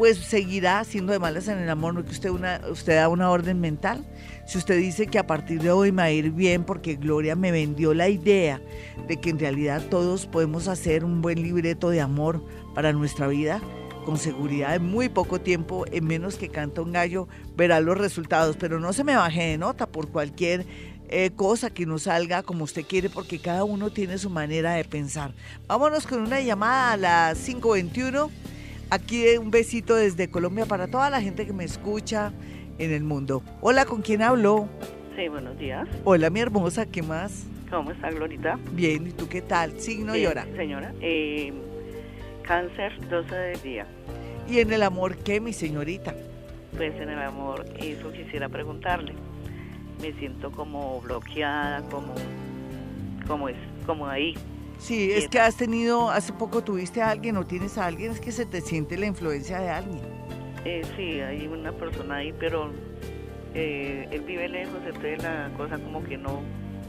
pues seguirá siendo de malas en el amor, no que usted, una, usted da una orden mental. Si usted dice que a partir de hoy me va a ir bien porque Gloria me vendió la idea de que en realidad todos podemos hacer un buen libreto de amor para nuestra vida, con seguridad en muy poco tiempo, en menos que canta un gallo, verá los resultados. Pero no se me baje de nota por cualquier eh, cosa que no salga como usted quiere, porque cada uno tiene su manera de pensar. Vámonos con una llamada a las 521. Aquí un besito desde Colombia para toda la gente que me escucha en el mundo. Hola, ¿con quién hablo? Sí, buenos días. Hola, mi hermosa, ¿qué más? ¿Cómo está, Glorita? Bien, ¿y tú qué tal? Signo y hora. Señora, eh, cáncer 12 del día. ¿Y en el amor qué, mi señorita? Pues en el amor, eso quisiera preguntarle. Me siento como bloqueada, como, como es, como ahí. Sí, es que has tenido, hace poco tuviste a alguien o tienes a alguien, es que se te siente la influencia de alguien. Eh, sí, hay una persona ahí, pero eh, él vive lejos, entonces la cosa como que no...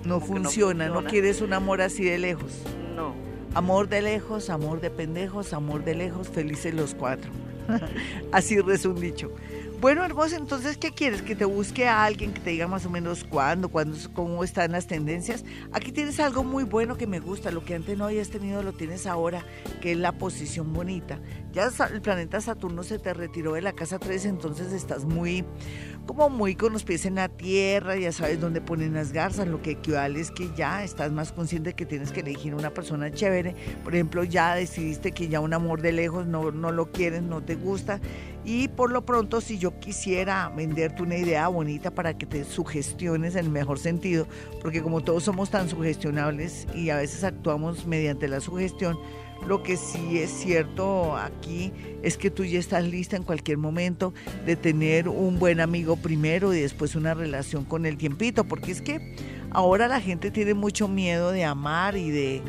No funciona, no, quieres un amor así de lejos. No. Amor de lejos, amor de pendejos, amor de lejos, felices los cuatro. así es un dicho. Bueno, hermoso, entonces, ¿qué quieres? ¿Que te busque a alguien que te diga más o menos cuándo, cuándo, cómo están las tendencias? Aquí tienes algo muy bueno que me gusta, lo que antes no habías tenido lo tienes ahora, que es la posición bonita. Ya el planeta Saturno se te retiró de la casa 3, entonces estás muy, como muy con los pies en la tierra, ya sabes dónde ponen las garzas, lo que equivale es que ya estás más consciente que tienes que elegir una persona chévere. Por ejemplo, ya decidiste que ya un amor de lejos no, no lo quieres, no te gusta y por lo pronto, si yo quisiera venderte una idea bonita para que te sugestiones en el mejor sentido, porque como todos somos tan sugestionables y a veces actuamos mediante la sugestión, lo que sí es cierto aquí es que tú ya estás lista en cualquier momento de tener un buen amigo primero y después una relación con el tiempito, porque es que ahora la gente tiene mucho miedo de amar y de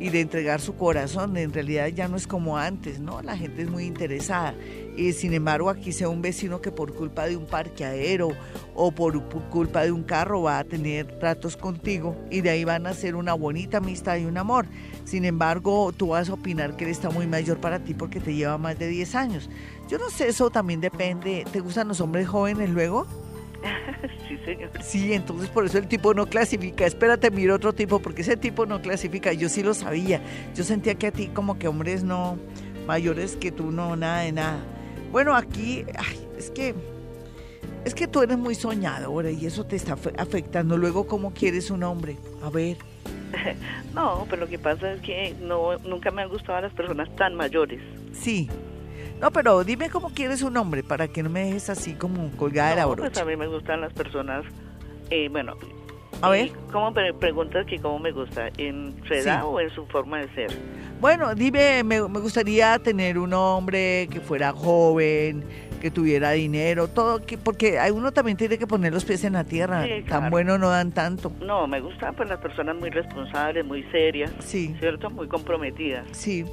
y de entregar su corazón. En realidad ya no es como antes, ¿no? La gente es muy interesada. Y sin embargo, aquí sea un vecino que por culpa de un parqueadero o por, culpa de un carro va a tener tratos contigo y de ahí van a ser una bonita amistad y un amor. Sin embargo, tú vas a opinar que él está muy mayor para ti porque te lleva más de 10 años. Yo no sé, eso también depende. ¿Te gustan los hombres jóvenes luego? sí, señor. Sí, entonces por eso el tipo no clasifica. Espérate, mira otro tipo, porque ese tipo no clasifica. Yo sí lo sabía. Yo sentía que a ti como que hombres no mayores que tú no, nada de nada. Bueno, aquí, es que es que tú eres muy soñadora y eso te está afectando. Luego, ¿cómo quieres un hombre? A ver. No, pero lo que pasa es que no, nunca me han gustado las personas tan mayores. Sí. No, pero dime cómo quieres un hombre para que no me dejes así como colgada de la brocha. Pues a mí me gustan las personas, eh, bueno. A ver. ¿Cómo preguntas que cómo me gusta? ¿En su edad o en su forma de ser? Bueno, dime, me, me gustaría tener un hombre que fuera joven, que tuviera dinero, todo, que, porque uno también tiene que poner los pies en la tierra. Tan bueno no dan tanto. No, me gustan pues las personas muy responsables, muy serias. Sí. ¿Cierto? Muy comprometidas. Sí.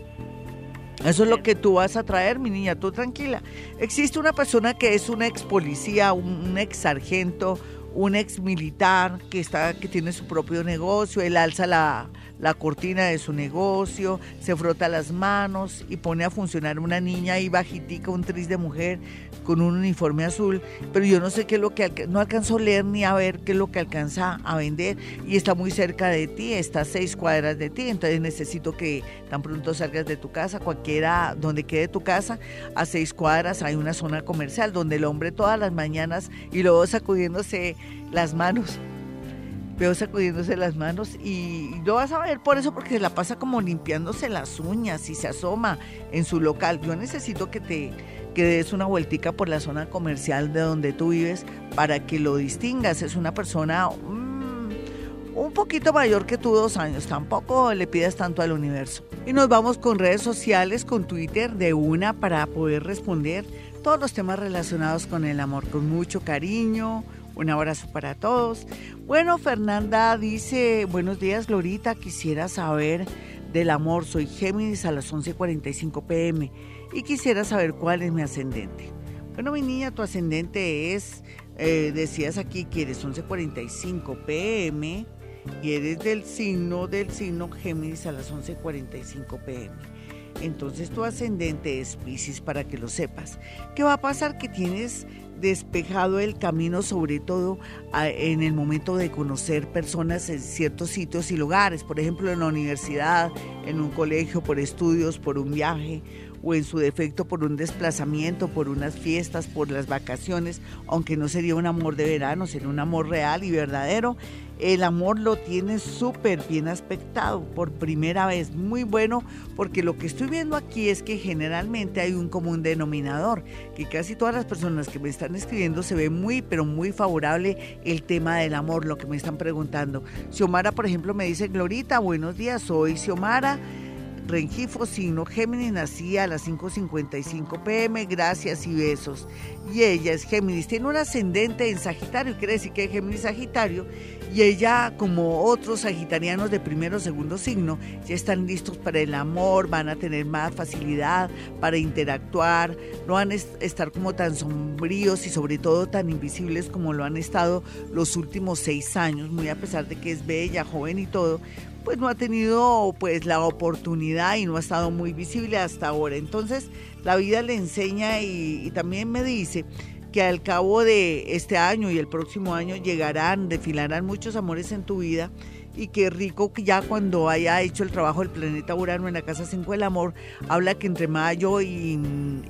Eso es lo que tú vas a traer, mi niña, tú tranquila. Existe una persona que es un ex policía, un ex sargento, un ex militar que está que tiene su propio negocio, él alza la, la cortina de su negocio, se frota las manos y pone a funcionar una niña ahí bajitica, un tris de mujer con un uniforme azul, pero yo no sé qué es lo que no alcanzo a leer ni a ver qué es lo que alcanza a vender. Y está muy cerca de ti, está a seis cuadras de ti, entonces necesito que tan pronto salgas de tu casa, cualquiera donde quede tu casa, a seis cuadras hay una zona comercial donde el hombre todas las mañanas y luego sacudiéndose las manos veo sacudiéndose las manos y lo vas a ver por eso porque se la pasa como limpiándose las uñas y se asoma en su local. Yo necesito que te que des una vueltica por la zona comercial de donde tú vives para que lo distingas. Es una persona mm, un poquito mayor que tú, dos años. Tampoco le pidas tanto al universo. Y nos vamos con redes sociales, con Twitter de una para poder responder todos los temas relacionados con el amor con mucho cariño, un abrazo para todos. Bueno, Fernanda dice, buenos días, Glorita, quisiera saber del amor. Soy Géminis a las 11.45 pm y quisiera saber cuál es mi ascendente. Bueno, mi niña, tu ascendente es, eh, decías aquí que eres 11.45 pm y eres del signo del signo Géminis a las 11.45 pm. Entonces tu ascendente es Pisces para que lo sepas. ¿Qué va a pasar? Que tienes despejado el camino, sobre todo en el momento de conocer personas en ciertos sitios y lugares, por ejemplo en la universidad, en un colegio, por estudios, por un viaje o en su defecto por un desplazamiento, por unas fiestas, por las vacaciones, aunque no sería un amor de verano, sería un amor real y verdadero el amor lo tiene súper bien aspectado por primera vez, muy bueno, porque lo que estoy viendo aquí es que generalmente hay un común denominador, que casi todas las personas que me están escribiendo se ve muy, pero muy favorable el tema del amor, lo que me están preguntando. Xiomara, por ejemplo, me dice, Glorita, buenos días, soy Xiomara. Rengifo, signo Géminis, nací a las 5.55 pm, gracias y besos. Y ella es Géminis, tiene un ascendente en Sagitario, quiere decir que es Géminis Sagitario, y ella, como otros sagitarianos de primero o segundo signo, ya están listos para el amor, van a tener más facilidad para interactuar, no van a estar como tan sombríos y sobre todo tan invisibles como lo han estado los últimos seis años, muy a pesar de que es bella, joven y todo, pues no ha tenido pues la oportunidad y no ha estado muy visible hasta ahora. Entonces la vida le enseña y, también me dice que al cabo de este año y el próximo año llegarán, desfilarán muchos amores en tu vida y qué rico que ya cuando haya hecho el trabajo del planeta Urano en la casa 5 del amor, habla que entre mayo y,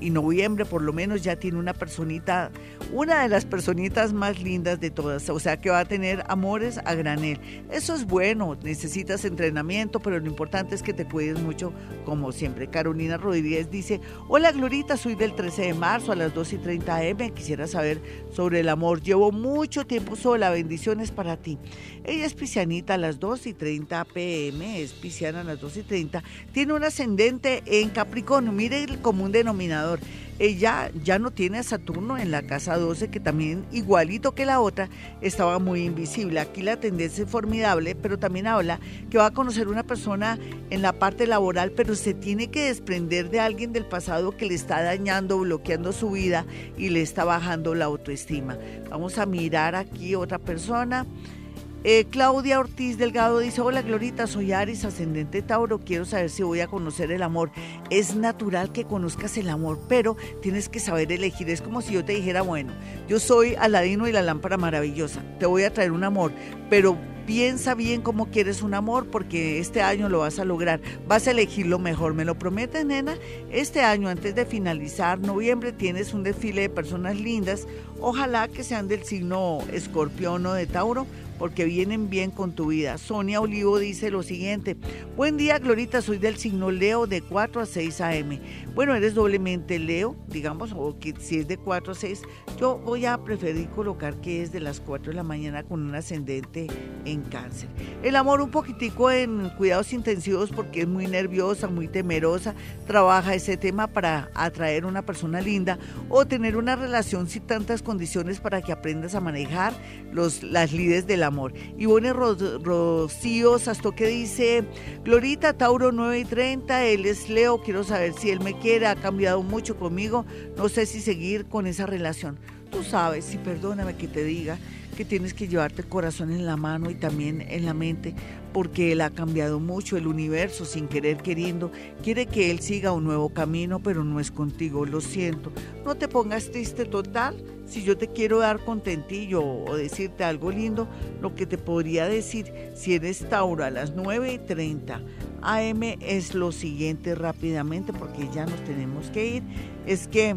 noviembre por lo menos ya tiene una personita, una de las personitas más lindas de todas, o sea que va a tener amores a granel. Eso es bueno, necesitas entrenamiento, pero lo importante es que te cuides mucho como siempre. Carolina Rodríguez dice, hola Glorita, soy del 13 de marzo a las 2 y 30 M, quisiera saber sobre el amor, llevo mucho tiempo sola, bendiciones para ti. Ella es pisianita a las las 2 y 30 pm, es pisciana a las 2 y 30, tiene un ascendente en Capricornio. Mire el común denominador. Ella ya no tiene a Saturno en la casa 12, que también, igualito que la otra, estaba muy invisible. Aquí la tendencia es formidable, pero también habla que va a conocer una persona en la parte laboral, pero se tiene que desprender de alguien del pasado que le está dañando, bloqueando su vida y le está bajando la autoestima. Vamos a mirar aquí otra persona. Eh, Claudia Ortiz Delgado dice, hola Glorita, soy Aris, ascendente Tauro, quiero saber si voy a conocer el amor. Es natural que conozcas el amor, pero tienes que saber elegir. Es como si yo te dijera, bueno, yo soy Aladino y la lámpara maravillosa, te voy a traer un amor, pero piensa bien cómo quieres un amor porque este año lo vas a lograr. Vas a elegir lo mejor. ¿Me lo prometes, nena? Este año, antes de finalizar noviembre, tienes un desfile de personas lindas. Ojalá que sean del signo escorpión o de Tauro porque vienen bien con tu vida. Sonia Olivo dice lo siguiente, buen día Glorita, soy del signo Leo de 4 a 6 a.m. Bueno, eres doblemente Leo, digamos, o que si es de 4 a 6, yo voy a preferir colocar que es de las 4 de la mañana con un ascendente en cáncer. El amor un poquitico en cuidados intensivos porque es muy nerviosa, muy temerosa, trabaja ese tema para atraer una persona linda o tener una relación sin tantas condiciones para que aprendas a manejar los, las lides de la amor. Ivone Rocío Sasto que dice, Glorita, Tauro 9 y 30, él es Leo, quiero saber si él me quiere, ha cambiado mucho conmigo, no sé si seguir con esa relación. Tú sabes, y perdóname que te diga, que tienes que llevarte el corazón en la mano y también en la mente, porque Él ha cambiado mucho, el universo sin querer queriendo, quiere que Él siga un nuevo camino, pero no es contigo, lo siento. No te pongas triste total, si yo te quiero dar contentillo o decirte algo lindo, lo que te podría decir, si eres Tauro a las 9 y 30 AM es lo siguiente rápidamente, porque ya nos tenemos que ir, es que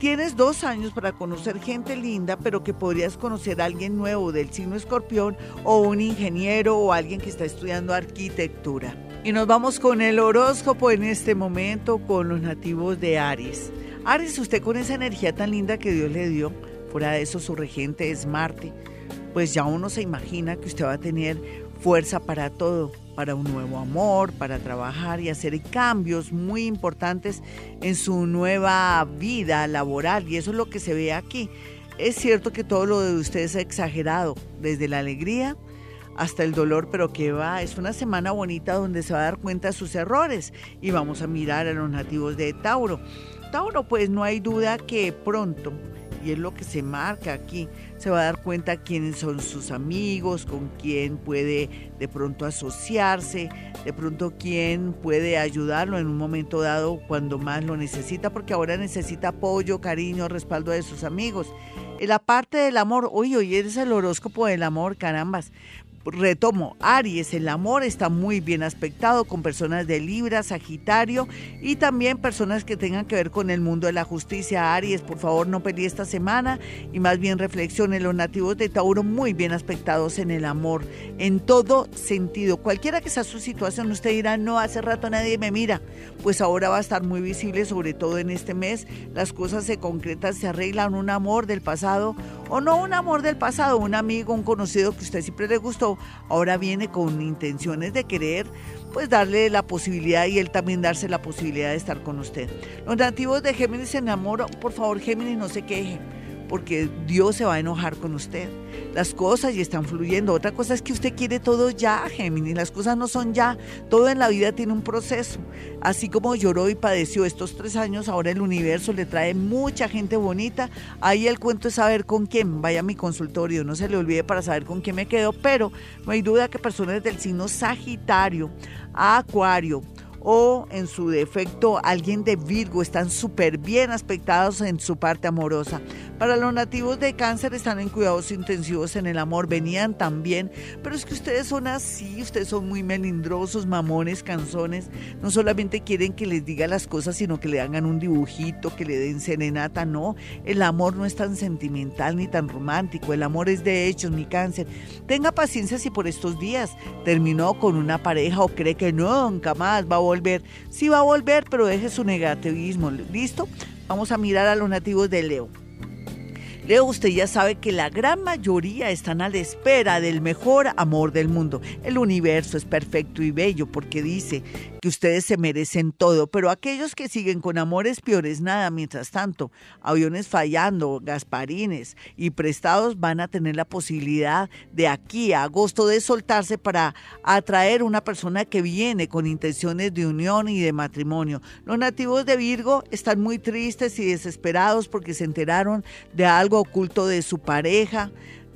Tienes dos años para conocer gente linda, pero que podrías conocer a alguien nuevo del signo escorpión o un ingeniero o alguien que está estudiando arquitectura. Y nos vamos con el horóscopo en este momento con los nativos de Aries. Aries, usted con esa energía tan linda que Dios le dio, fuera de eso su regente es Marte, pues ya uno se imagina que usted va a tener fuerza para todo, para un nuevo amor, para trabajar y hacer cambios muy importantes en su nueva vida laboral. Y eso es lo que se ve aquí. Es cierto que todo lo de ustedes es exagerado, desde la alegría hasta el dolor, pero que va, es una semana bonita donde se va a dar cuenta de sus errores y vamos a mirar a los nativos de Tauro. Tauro, pues no hay duda que pronto, y es lo que se marca aquí, se va a dar cuenta quiénes son sus amigos, con quién puede de pronto asociarse, de pronto quién puede ayudarlo en un momento dado cuando más lo necesita, porque ahora necesita apoyo, cariño, respaldo de sus amigos. En la parte del amor, oye, hoy es el horóscopo del amor, carambas retomo, Aries, el amor está muy bien aspectado con personas de Libra, Sagitario y también personas que tengan que ver con el mundo de la justicia. Aries, por favor, no pelee esta semana y más bien reflexione los nativos de Tauro muy bien aspectados en el amor, en todo sentido. Cualquiera que sea su situación, usted dirá, no, hace rato nadie me mira. Pues ahora va a estar muy visible, sobre todo en este mes. Las cosas se concretan, se arreglan, un amor del pasado o no un amor del pasado, un amigo, un conocido que usted siempre le gustó ahora viene con intenciones de querer pues darle la posibilidad y él también darse la posibilidad de estar con usted. Los nativos de Géminis se enamoran, por favor Géminis no se queje, porque Dios se va a enojar con usted las cosas y están fluyendo. Otra cosa es que usted quiere todo ya, Géminis. Las cosas no son ya. Todo en la vida tiene un proceso. Así como lloró y padeció estos tres años, ahora el universo le trae mucha gente bonita. Ahí el cuento es saber con quién. Vaya a mi consultorio, no se le olvide para saber con quién me quedo. Pero no hay duda que personas del signo Sagitario, Acuario, o en su defecto alguien de Virgo. Están súper bien aspectados en su parte amorosa. Para los nativos de cáncer están en cuidados intensivos en el amor, venían también, pero es que ustedes son así, ustedes son muy melindrosos, mamones, canzones, no solamente quieren que les diga las cosas, sino que le hagan un dibujito, que le den serenata, no, el amor no es tan sentimental ni tan romántico, el amor es de hechos, mi cáncer. Tenga paciencia si por estos días terminó con una pareja o cree que nunca más va a volver. Sí va a volver, pero deje su negativismo, ¿listo? Vamos a mirar a los nativos de Leo. Usted ya sabe que la gran mayoría están a la espera del mejor amor del mundo. El universo es perfecto y bello porque dice que ustedes se merecen todo, pero aquellos que siguen con amores peores, nada, mientras tanto, aviones fallando, gasparines y prestados van a tener la posibilidad de aquí a agosto de soltarse para atraer una persona que viene con intenciones de unión y de matrimonio. Los nativos de Virgo están muy tristes y desesperados porque se enteraron de algo oculto de su pareja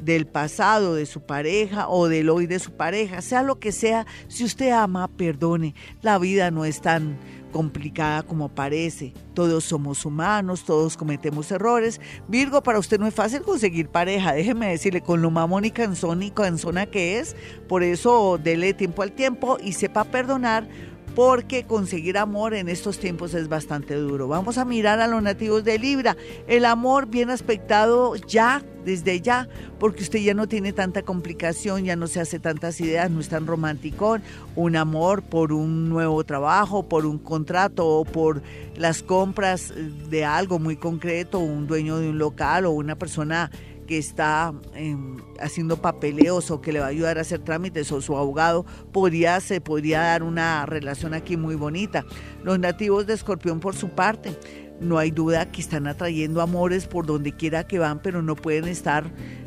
del pasado de su pareja o del hoy de su pareja, sea lo que sea, si usted ama, perdone. La vida no es tan complicada como parece. Todos somos humanos, todos cometemos errores. Virgo, para usted no es fácil conseguir pareja, déjeme decirle, con lo mamón y cansón y cansona que es. Por eso dele tiempo al tiempo y sepa perdonar porque conseguir amor en estos tiempos es bastante duro. Vamos a mirar a los nativos de Libra. El amor bien aspectado ya, desde ya, porque usted ya no tiene tanta complicación, ya no se hace tantas ideas, no es tan romántico. Un amor por un nuevo trabajo, por un contrato o por las compras de algo muy concreto, un dueño de un local o una persona que está em, haciendo papeleos o que le va a ayudar a hacer trámites o su abogado, podría, se podría dar una relación aquí muy bonita. Los nativos de Escorpión por su parte, no hay duda que están atrayendo amores por donde quiera que van, pero no pueden estar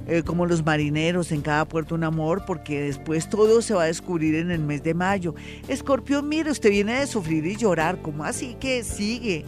eh, como los marineros en cada puerto un amor, porque después todo se va a descubrir en el mes de mayo. Escorpión, mire, usted viene de sufrir y llorar, ¿cómo así que sigue?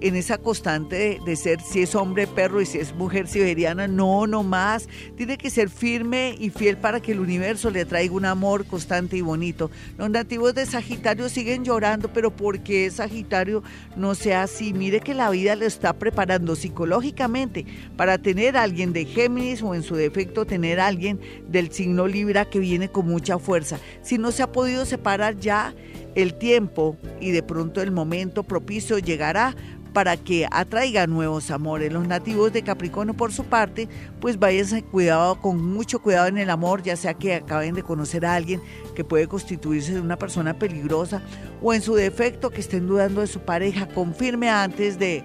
En esa constante de, ser si es hombre perro y si es mujer siberiana, no, no más. Tiene que ser firme y fiel para que el universo le traiga un amor constante y bonito. Los nativos de Sagitario siguen llorando, pero ¿por qué Sagitario no sea así? Mire que la vida le está preparando psicológicamente para tener a alguien de Géminis o en su defecto tener a alguien del signo Libra que viene con mucha fuerza. Si no se ha podido separar ya, el tiempo y de pronto el momento propicio llegará para que atraiga nuevos amores. Los nativos de Capricornio, por su parte, pues váyanse cuidado, con mucho cuidado en el amor, ya sea que acaben de conocer a alguien que puede constituirse de una persona peligrosa o en su defecto que estén dudando de su pareja, confirme antes de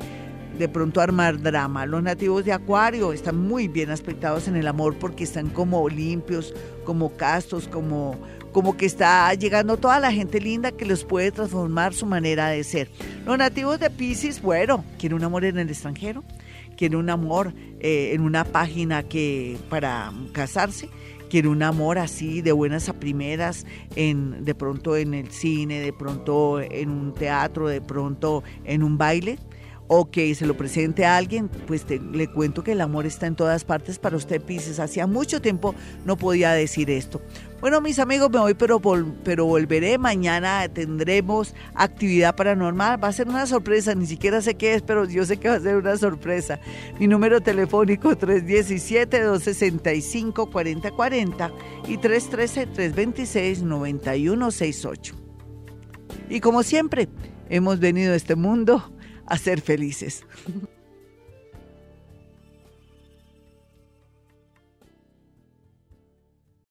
de pronto armar drama. Los nativos de Acuario están muy bien aspectados en el amor porque están como limpios, como castos, como como que está llegando toda la gente linda que los puede transformar su manera de ser. Los nativos de Pisces, bueno, quieren un amor en el extranjero, quieren un amor eh, en una página que para casarse, quieren un amor así de buenas a primeras, en, de pronto en el cine, de pronto en un teatro, de pronto en un baile o que se lo presente a alguien, pues le cuento que el amor está en todas partes para usted, Pisces. Hacía mucho tiempo no podía decir esto. Bueno, mis amigos, me voy, pero, pero volveré. Mañana tendremos actividad paranormal. Va a ser una sorpresa, ni siquiera sé qué es, pero yo sé que va a ser una sorpresa. Mi número telefónico 317-265-4040 y 313-326-9168. Y como siempre, hemos venido a este mundo a ser felices.